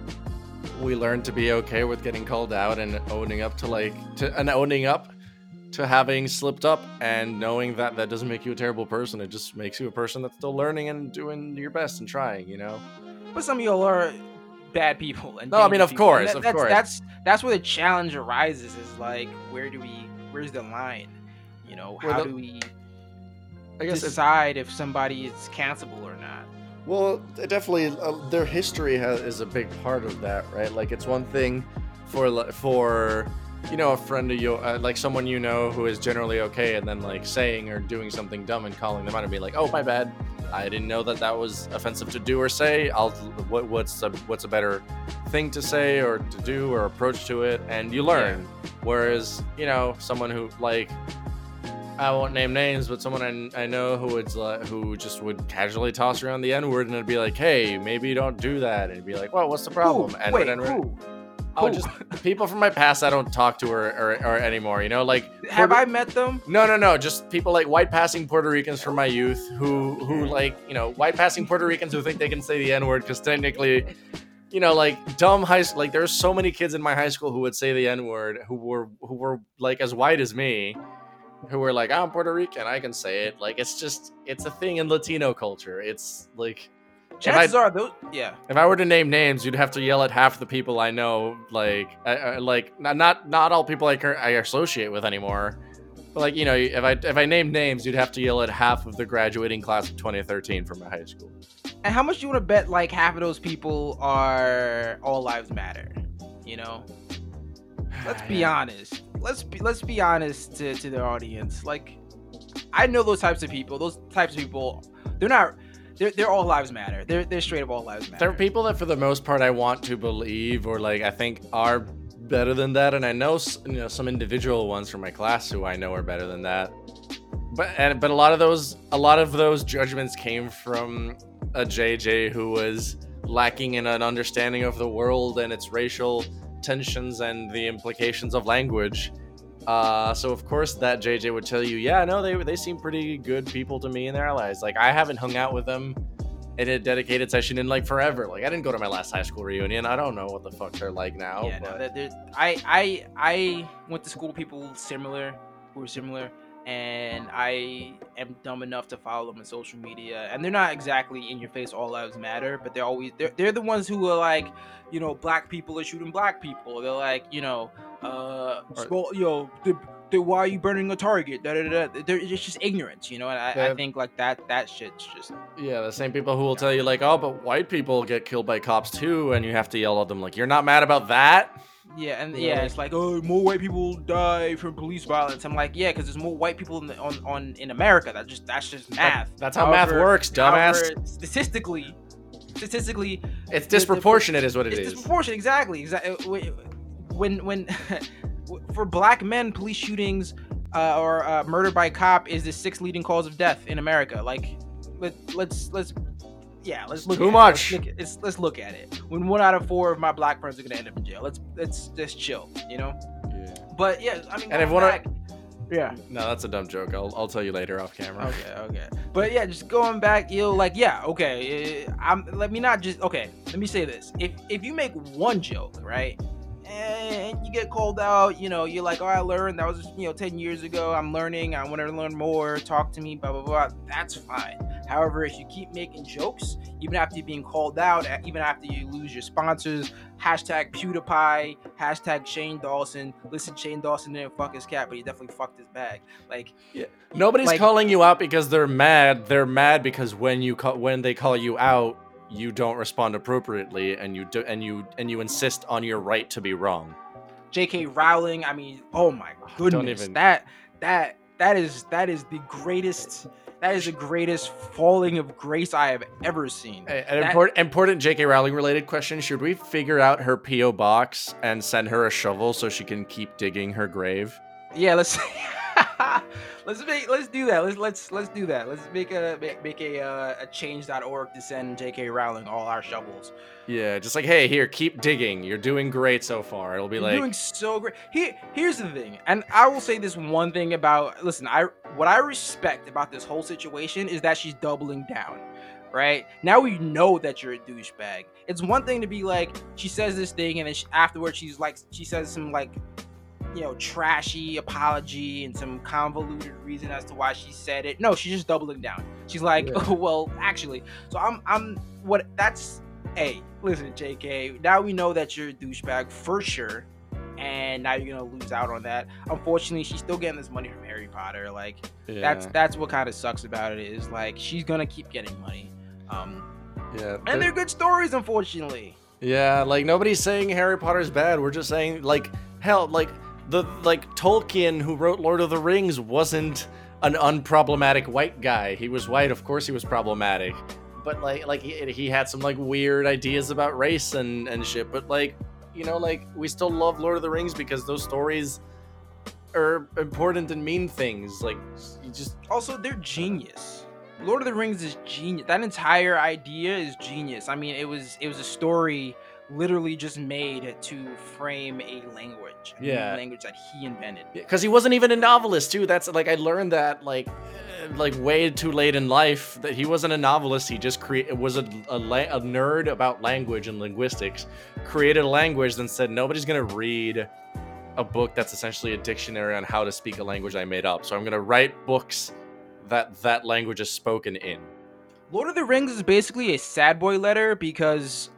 we learn to be okay with getting called out and owning up to like to and owning up to having slipped up and knowing that that doesn't make you a terrible person it just makes you a person that's still learning and doing your best and trying you know But some of y'all are bad people. And No, I mean, of people, course, that- of that's, course. That's that's where the challenge arises. Is like, where do we? Where's the line? You know, how the- do we i guess decide if somebody is cancelable or not? Well, definitely, uh, their history has, is a big part of that, right? Like, it's one thing for for you know a friend of you, uh, like someone you know who is generally okay, and then like saying or doing something dumb and calling them out and be like, "Oh, my bad, I didn't know that that was offensive to do or say." I'll what what's a what's a better thing to say or to do or approach to it, and you learn. Whereas you know someone who like I won't name names, but someone I, I know who would like, who just would casually toss around the N word and it'd be like, "Hey, maybe you don't do that." And it'd be like, "Well, what's the problem?" Who? And Wait, and- who? Oh, just people from my past I don't talk to or, or, or anymore. You know, like Have Puerto- I met them? No, no, no. Just people like white passing Puerto Ricans from my youth who who like you know white passing Puerto Ricans who think they can say the N word because technically. You know, like dumb high school. Like there's so many kids in my high school who would say the N word, who were who were like as white as me, who were like, I'm Puerto Rican, I can say it. Like it's just it's a thing in Latino culture. It's like Chances are those. Yeah. if I were to name names, you'd have to yell at half the people I know. Like, I, I, like not not not all people I, I associate with anymore. But like you know, if I if I named names, you'd have to yell at half of the graduating class of 2013 from my high school. And how much do you want to bet like half of those people are all lives matter? You know? Let's be honest. Let's be let's be honest to, to the audience. Like I know those types of people. Those types of people, they're not they're, they're all lives matter. They're they're straight up all lives matter. There are people that, for the most part, I want to believe or like I think are better than that, and I know you know some individual ones from my class who I know are better than that. But and but a lot of those a lot of those judgments came from a JJ who was lacking in an understanding of the world and its racial tensions and the implications of language. Uh, so of course that JJ would tell you, yeah, no, they they seem pretty good people to me and their allies. Like I haven't hung out with them in a dedicated session in like forever. Like I didn't go to my last high school reunion. I don't know what the fuck they're like now. yeah, no, but there- I I I went to school with people similar who were similar, and I am dumb enough to follow them on social media, and they're not exactly in your face. All lives matter, but they're always they're they're the ones who are like, you know, black people are shooting black people. They're like, you know, uh, Or- you know, the. The- Why are you burning a target? Da, da, da. It's just ignorance, you know. And I, I think like that that shit's just yeah, the same people who will tell you like, oh, but white people get killed by cops too, and you have to yell at them like, you're not mad about that. Yeah, and yeah, it's like oh, more white people die from police violence. I'm like, yeah, because there's more white people in the, on on in America. That just that's just math. that's how math works, dumbass. however, statistically, statistically, It's the- disproportionate, is what it it's is. disproportionate. Exactly. Exactly. Uh, when when for black men, police shootings uh, or uh, murder by cop is the sixth leading cause of death in America. Like, let let's let's. Yeah, let's look. Too at much. It. Let's look, it's, let's look at it. When one out of four of my black friends are gonna end up in jail, let's let's just chill, you know. Yeah. But yeah, I mean, And if one of- Yeah. No, that's a dumb joke. I'll, I'll tell you later off camera. Okay, okay. But yeah, just going back, you know, like yeah, okay. eh, I'm let me not just okay. Let me say this: if if you make one joke, right, and you get called out, you know, you're like, oh, I learned that was you know ten years ago. I'm learning. I want to learn more. Talk to me. Blah blah blah. That's fine. However, if you keep making jokes, even after you're being called out, even after you lose your sponsors, hashtag PewDiePie, hashtag Shane Dawson. Listen, Shane Dawson didn't fuck his cat, but he definitely fucked his bag. Like, Nobody's Like- calling you out because they're mad. They're mad because when you call, when they call you out, you don't respond appropriately, and you do, and you and you insist on your right to be wrong. J.K. Rowling. I mean, oh my goodness, even- that that that is that is the greatest. That is the greatest falling of grace I have ever seen. An That- important, important J.K. Rowling related question: Should we figure out her PO box and send her a shovel so she can keep digging her grave? Yeah, let's let's make let's do that. Let's let's let's do that. Let's make a make, make a uh, a change.org to send J.K. Rowling all our shovels. Yeah, just like, hey, here, keep digging. You're doing great so far. It'll be You're like, doing so great. Here, here's the thing, and I will say this one thing about. Listen, I what I respect about this whole situation is that she's doubling down. Right now, we know that you're a douchebag. It's one thing to be like, she says this thing, and then she, afterwards, she's like, she says some like, you know, trashy apology and some convoluted reason as to why she said it. No, she's just doubling down. She's like, Yeah. oh, well, actually, so I'm, I'm what that's. Hey, listen, JK. Now we know that you're a douchebag for sure and now you're gonna lose out on that. Unfortunately, she's still getting this money from Harry Potter. Like yeah, that's that's what kind of sucks about it is like she's gonna keep getting money. Um, yeah. and they're good stories, unfortunately. Yeah, like nobody's saying Harry Potter's bad. We're just saying like hell, like the like Tolkien who wrote Lord of the Rings wasn't an unproblematic white guy. He was white, of course he was problematic. But like like he, he had some like weird ideas about race and and shit, but like you know like we still love Lord of the Rings because those stories are important and mean things. Like you just Also, they're genius. Lord of the Rings is genius. That entire idea is genius. I mean, it was it was a story literally just made to frame a language, a Yeah. language that he invented. because he wasn't even a novelist too that's like i learned that like eh, like way too late in life that he wasn't a novelist he just created was a, a, la- a nerd about language and linguistics created a language then said nobody's gonna read a book that's essentially a dictionary on how to speak a language i made up so i'm gonna write books that that language is spoken in Lord of the Rings is basically a sad boy letter because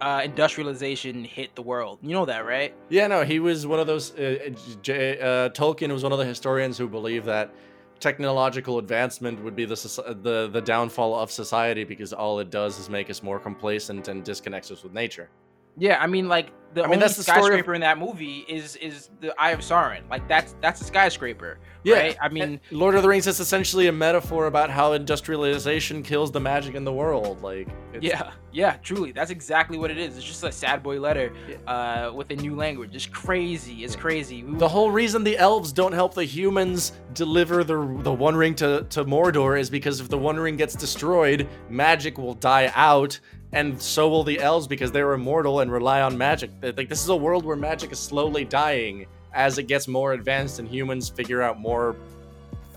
uh, industrialization hit the world. You know that, right? Yeah, no, he was one of those. Uh, J, uh, Tolkien was one of the historians who believed that technological advancement would be the the the downfall of society because all it does is make us more complacent and disconnects us with nature. Yeah, I mean, like the I mean, only that's the story of- skyscraper in that movie is is the Eye of Sauron. Like that's that's a skyscraper, Yeah, right? I mean, Lord of the Rings is essentially a metaphor about how industrialization kills the magic in the world. Like, it's, yeah, yeah, truly, that's exactly what it is. It's just a sad boy letter uh, with a new language. It's crazy. It's crazy. We- The whole reason the elves don't help the humans deliver the the One Ring to, to Mordor is because if the One Ring gets destroyed, magic will die out, and so will the elves because they're immortal and rely on magic. Like this is a world where magic is slowly dying as it gets more advanced and humans figure out more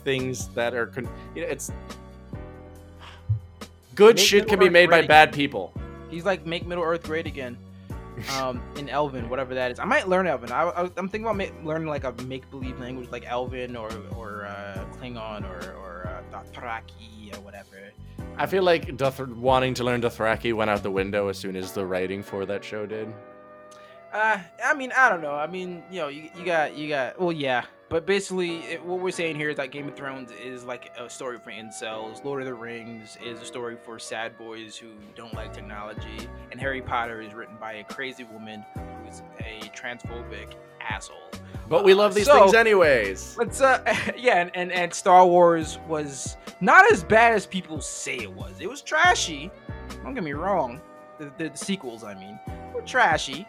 things that are. Con- you know, it's good Make shit can be Middle-earth made by bad people. He's like make Middle Earth great again. Um, in Elven, whatever that is. I might learn Elven. I, I, am thinking about ma- learning like a make believe language like Elven or or uh, Klingon or or uh, Dothraki or whatever. I feel like Doth- wanting to learn Dothraki went out the window as soon as the writing for that show did. Uh, I mean, I don't know. I mean, you know, you, you got you got. Well, yeah, but basically, it, what we're saying here is that Game of Thrones is like a story for incels. Lord of the Rings is a story for sad boys who don't like technology, and Harry Potter is written by a crazy woman who's a transphobic asshole. But we Uh, love these so- things anyways. Let's uh yeah and, and and Star Wars was not as bad as people say it was. It was trashy. Don't get me wrong. The, the, the sequels, I mean, were trashy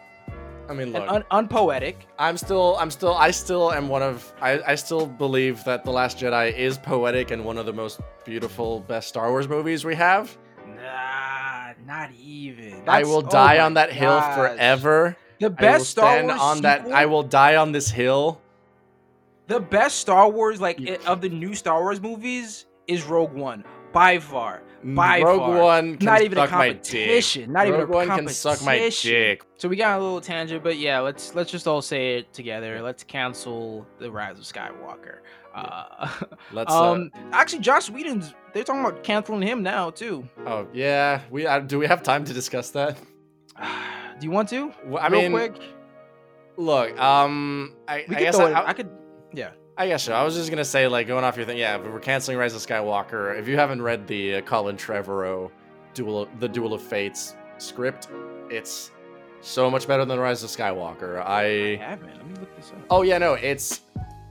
I mean, look, un- unpoetic. I'm still, I'm still, I still am one of, I, I still believe that The Last Jedi is poetic and one of the most beautiful, best Star Wars movies we have. Nah, not even. I will oh die my on that hill forever. The I will best Star stand Wars on that. I will die on this hill. The best Star Wars, like You i- of the new Star Wars movies, is Rogue One by far. By Rogue far. One can Not even a competition. Not even a Rogue One can suck my competition. dick. So we got a little tangent, but yeah, let's let's just all say it together. Let's cancel the Rise of Skywalker. Uh, Let's. uh, um, actually, Josh Whedon's they're talking about canceling him now too. oh yeah, we uh, do we have time to discuss that? Do you want to? Well, I Real mean, quick. look. Um, I, I guess I, I, I could. Yeah. I guess so. I was just gonna say, like, going off your thing. Yeah, but we're canceling Rise of Skywalker. If you haven't read the uh, Colin Trevorrow Duel, the Duel of Fates script, it's so much better than Rise of Skywalker. I I. haven't. Let me look this up. Oh yeah, no, it's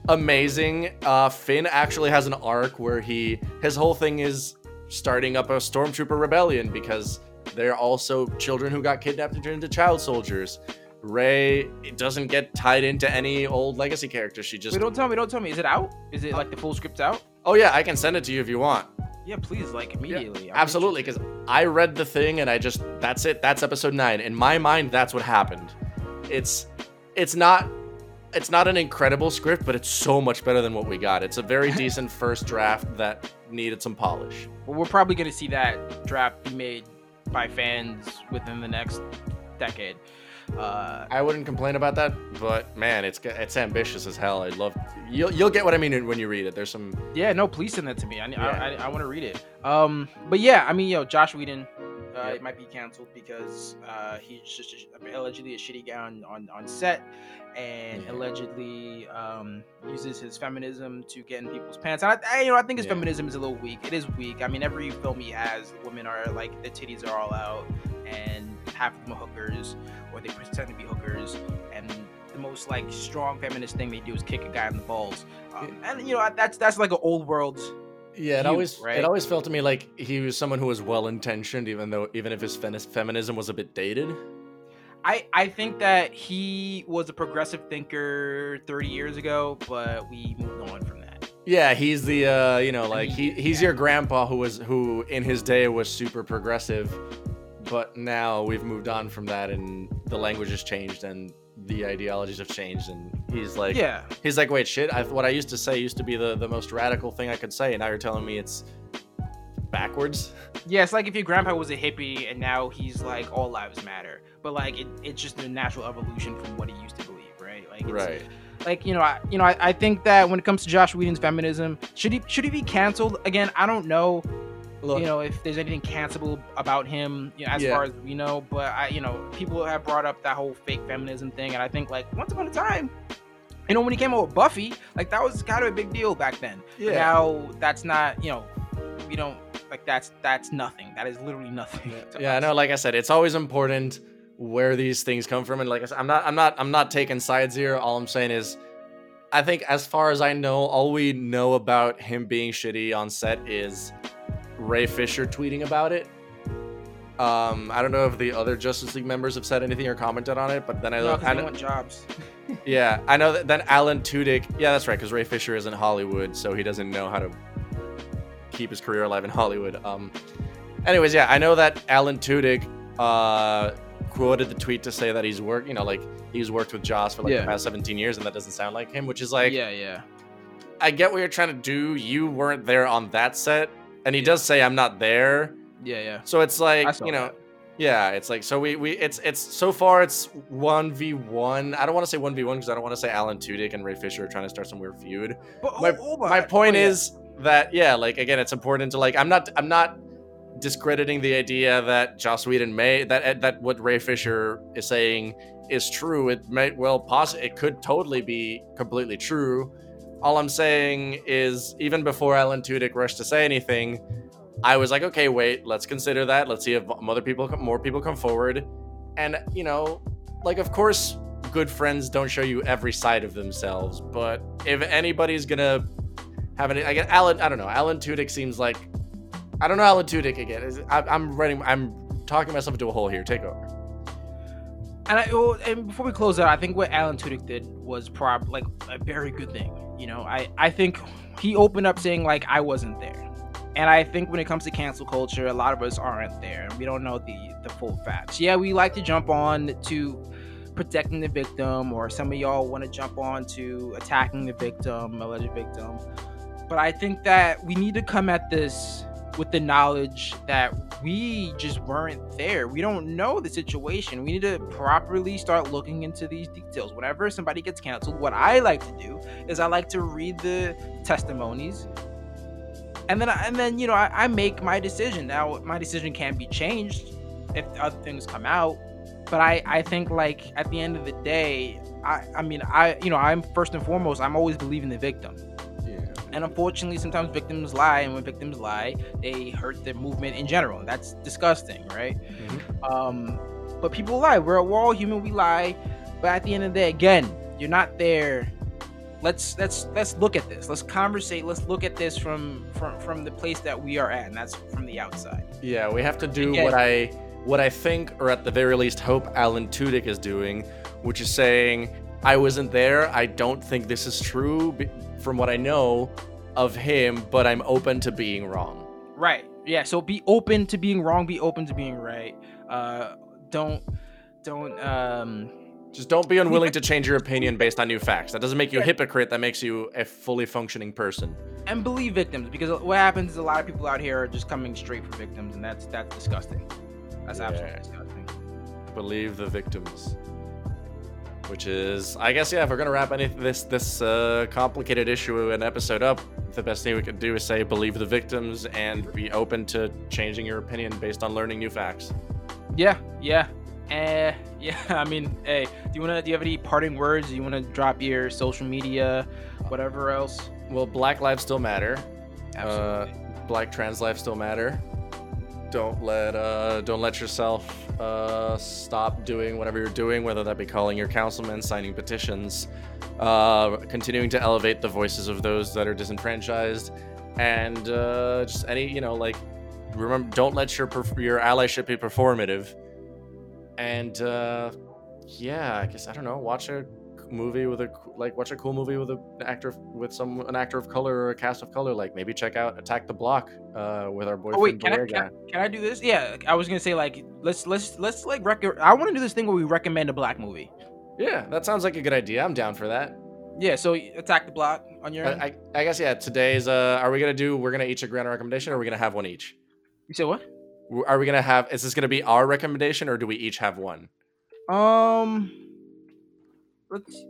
amazing. Uh, Finn actually has an arc where he his whole thing is starting up a stormtrooper rebellion because they're also children who got kidnapped and turned into child soldiers. Rey doesn't get tied into any old legacy characters. She just Wait, don't tell me. Don't tell me. Is it out? Is it like the full script out? Oh yeah, I can send it to you if you want. Yeah, please, like immediately. I'm Absolutely, because I read the thing and I just that's it. That's episode nine. In my mind, that's what happened. It's it's not it's not an incredible script, but it's so much better than what we got. It's a very decent first draft that needed some polish. Well, we're probably gonna see that draft be made by fans within the next decade. Uh, I wouldn't complain about that, but man, it's it's ambitious as hell. I love you'll you'll get what I mean when you read it. There's some yeah, no, please send that to me. I Yeah. I, I, want to read it. Um, but yeah, I mean, yo, Josh Whedon, uh, Yep. it might be canceled because uh, he's just a, allegedly a shitty guy on, on, on set, and Yeah. allegedly um, uses his feminism to get in people's pants. And I, I, you know, I think his Yeah. feminism is a little weak. It is weak. I mean, every film he has, women are like the titties are all out, and half of them are hookers, or they pretend to be hookers, and the most like strong feminist thing they do is kick a guy in the balls. Um, and you know that's that's like an old world. yeah. It always right? it always felt to me like he was someone who was well intentioned, even though even if his fem- feminism was a bit dated. I I think that he was a progressive thinker 30 years ago, but we moved on from that. Yeah, he's the uh, you know, like he he's yeah. your grandpa who was who in his day was super progressive, but now we've moved on from that and the language has changed and the ideologies have changed and he's like yeah, he's like wait shit I, what I used to say used to be the the most radical thing I could say and now you're telling me it's backwards. yeah. It's like if your grandpa was a hippie and now he's like all lives matter, but like it, it's just a natural evolution from what he used to believe, right? Like it's, Right. like you know I, you know I, I think that when it comes to Josh Whedon's feminism should he should he be canceled again I don't know Look, you know if there's anything cancelable about him you know, as Yeah. far as we know but I you know people have brought up that whole fake feminism thing and I think like once upon a time you know when he came out with Buffy like that was kind of a big deal back then Yeah. now that's not you know we don't like that's that's nothing that is literally nothing yeah, us. no, like I said, it's always important where these things come from, and like I said, I'm not, I'm not, I'm not taking sides here. All I'm saying is, I think as far as I know, all we know about him being shitty on set is Ray Fisher tweeting about it. Um, I don't know if the other Justice League members have said anything or commented on it, but then I, no, 'cause I they know, want jobs yeah, I know that then Alan Tudyk. Yeah, that's right, because Ray Fisher is in Hollywood, so he doesn't know how to keep his career alive in Hollywood. Um, anyways, yeah, I know that Alan Tudyk uh, quoted the tweet to say that he's worked, you know, like he's worked with Joss for like Yeah. the past 17 years, and that doesn't sound like him, which is like, yeah yeah I get what you're trying to do. You weren't there on that set, and he Yeah. does say I'm not there, yeah yeah so it's like, you know. that. Yeah, it's like so we we it's it's so far it's one v one. I don't want to say one v one because I don't want to say Alan Tudyk and Ray Fisher are trying to start some weird feud. but my- oh, oh hold on. My point Oh, yeah. is that yeah, like again, it's important to like I'm not I'm not discrediting the idea that Joss Whedon may that eh, that what Ray Fisher is saying is true. It may well possibly it could totally be completely true. All I'm saying is even before Alan Tudyk rushed to say anything, I was like, okay, wait, let's consider that. Let's see if other people, more people come forward, and you know, like of course, good friends don't show you every side of themselves, but if anybody's gonna have any, I get Alan. I don't know. Alan Tudyk seems like I don't know Alan Tudyk again. I, I'm writing. I'm talking myself into a hole here. Take over. And, I, and before we close out, I think what Alan Tudyk did was prob like a very good thing. You know, I I think he opened up saying like I wasn't there, and I think when it comes to cancel culture, a lot of us aren't there, we don't know the the full facts. Yeah, we like to jump on to protecting the victim, or some of y'all want to jump on to attacking the victim, alleged victim. But I think that we need to come at this with the knowledge that we just weren't there. We don't know the situation. We need to properly start looking into these details. Whenever somebody gets canceled, what I like to do is I like to read the testimonies. And then, and then you know, I, I make my decision. Now, my decision can be changed if other things come out. But I, I think like at the end of the day, I, I mean, I, you know, I'm first and foremost, I'm always believing the victim. And unfortunately, sometimes victims lie, and when victims lie, they hurt the movement in general. That's disgusting, right? Mm-hmm. Um, but people lie. We're, we're all human. We lie. But at the end of the day, again, you're not there. Let's let's let's look at this. Let's conversate. Let's look at this from from from the place that we are at, and that's from the outside. Yeah, we have to do again, what I what I think, or at the very least, hope Alan Tudyk is doing, which is saying, I wasn't there. I don't think this is true from what I know of him, but I'm open to being wrong. Right. Yeah. So be open to being wrong. Be open to being right. Uh, don't don't um. Just don't be unwilling to change your opinion based on new facts. That doesn't make you a hypocrite. That makes you a fully functioning person. And believe victims, because what happens is a lot of people out here are just coming straight for victims, and that's that's disgusting. That's yeah. absolutely disgusting. Believe the victims which is I guess yeah, if we're gonna wrap any this this uh, complicated issue and episode up, the best thing we could do is say believe the victims and be open to changing your opinion based on learning new facts. Yeah, yeah. Uh, yeah, I mean, hey, do you wanna do you have any parting words? Do you wanna drop your social media, whatever else? Well, Black lives still matter. Absolutely. Uh, black trans lives still matter don't let uh, don't let yourself uh, stop doing whatever you're doing, whether that be calling your councilman, signing petitions, uh, continuing to elevate the voices of those that are disenfranchised, and uh, just any you know like remember don't let your your allyship be performative, and uh, yeah, I guess I don't know, watch a movie with a like watch a cool movie with an actor with some an actor of color or a cast of color like maybe check out attack the block uh with our boyfriend oh, wait, can, I, can, I, can I do this? Yeah i was gonna say like let's let's let's like rec- i want to do this thing where we recommend a black movie. Yeah that sounds like a good idea. I'm down for that. Yeah so attack the block on your I, I, I guess yeah today's uh are we gonna do we're gonna each grant a recommendation or are we gonna have one each? You said what? Are we gonna have is this gonna be our recommendation or do we each have one? Um let's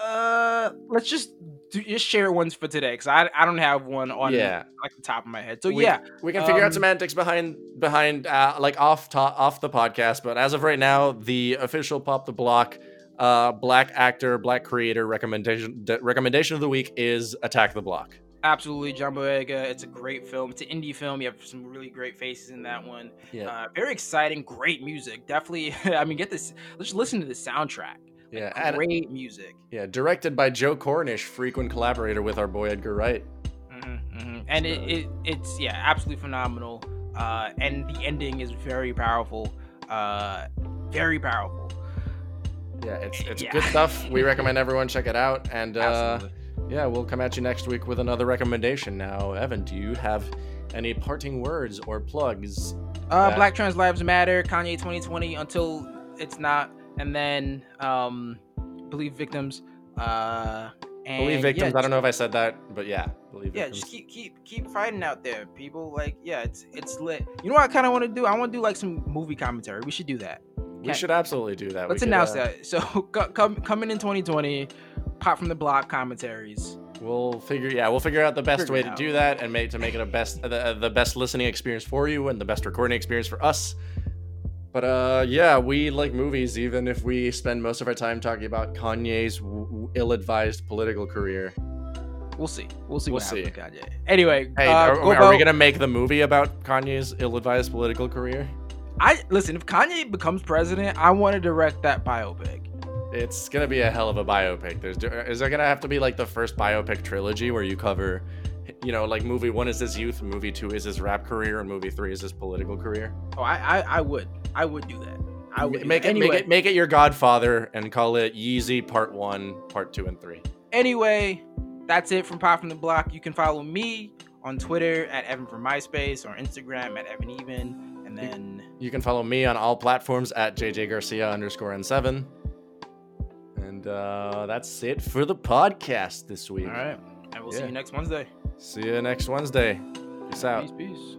uh let's just do, just share ones for today because I, I don't have one on yeah. like the top of my head. So we, yeah, we can figure um, out semantics behind behind uh, like off to- off the podcast. But as of right now, the official pop the block uh, black actor, black creator recommendation de- recommendation of the week is Attack the Block. Absolutely, John Boyega. It's a great film. It's an indie film. You have some really great faces in that one. Yeah. Uh, very exciting, great music. Definitely. I mean, get this. Let's listen to the soundtrack. Yeah, like, great music. Yeah, directed by Joe Cornish, frequent collaborator with our boy Edgar Wright. Mm-hmm, mm-hmm. And so. it, it, it's yeah, absolutely phenomenal. Uh, and the ending is very powerful. Uh, very powerful. Yeah, it's it's yeah. good stuff. We recommend everyone check it out. And uh, yeah, we'll come at you next week with another recommendation. Now, Evan, do you have any parting words or plugs? Uh, that... Black Trans Lives Matter, Kanye 2020 until it's not and then um, believe victims. Uh, and believe victims. Yeah, I don't know if I said that, but yeah, believe yeah, victims. just keep keep keep fighting out there, people. Like, yeah, it's it's lit. You know what I kind of want to do? I want to do like some movie commentary. We should do that. We should absolutely do that. Let's announce could, uh... that. So come coming in 2020, pop from the block commentaries. We'll figure, yeah, we'll figure out the best figure way to do that and make to make it a best the, the best listening experience for you and the best recording experience for us. But uh, yeah, we like movies, even if we spend most of our time talking about Kanye's w- ill-advised political career. We'll see. We'll see. We'll see. Kanye. Anyway, hey, uh, are, are we gonna make the movie about Kanye's ill-advised political career? I listen. If Kanye becomes president, I want to direct that biopic. It's gonna be a hell of a biopic. There's is there gonna have to be like the first biopic trilogy where you cover you know, like movie one is his youth, movie two is his rap career, and movie three is his political career. Oh, I, I, I would, I would do that. I would make it, anyway. make it, make it your Godfather, and call it Yeezy Part One, Part Two, and Three. Anyway, that's it from Pop from the Block. You can follow me on Twitter at Evan from MySpace or Instagram at Evan Even, and then you, can follow me on all platforms at JJ Garcia underscore N7. And uh, that's it for the podcast this week. All right. And we'll see you next Wednesday. See you next Wednesday. Peace out. Peace, peace.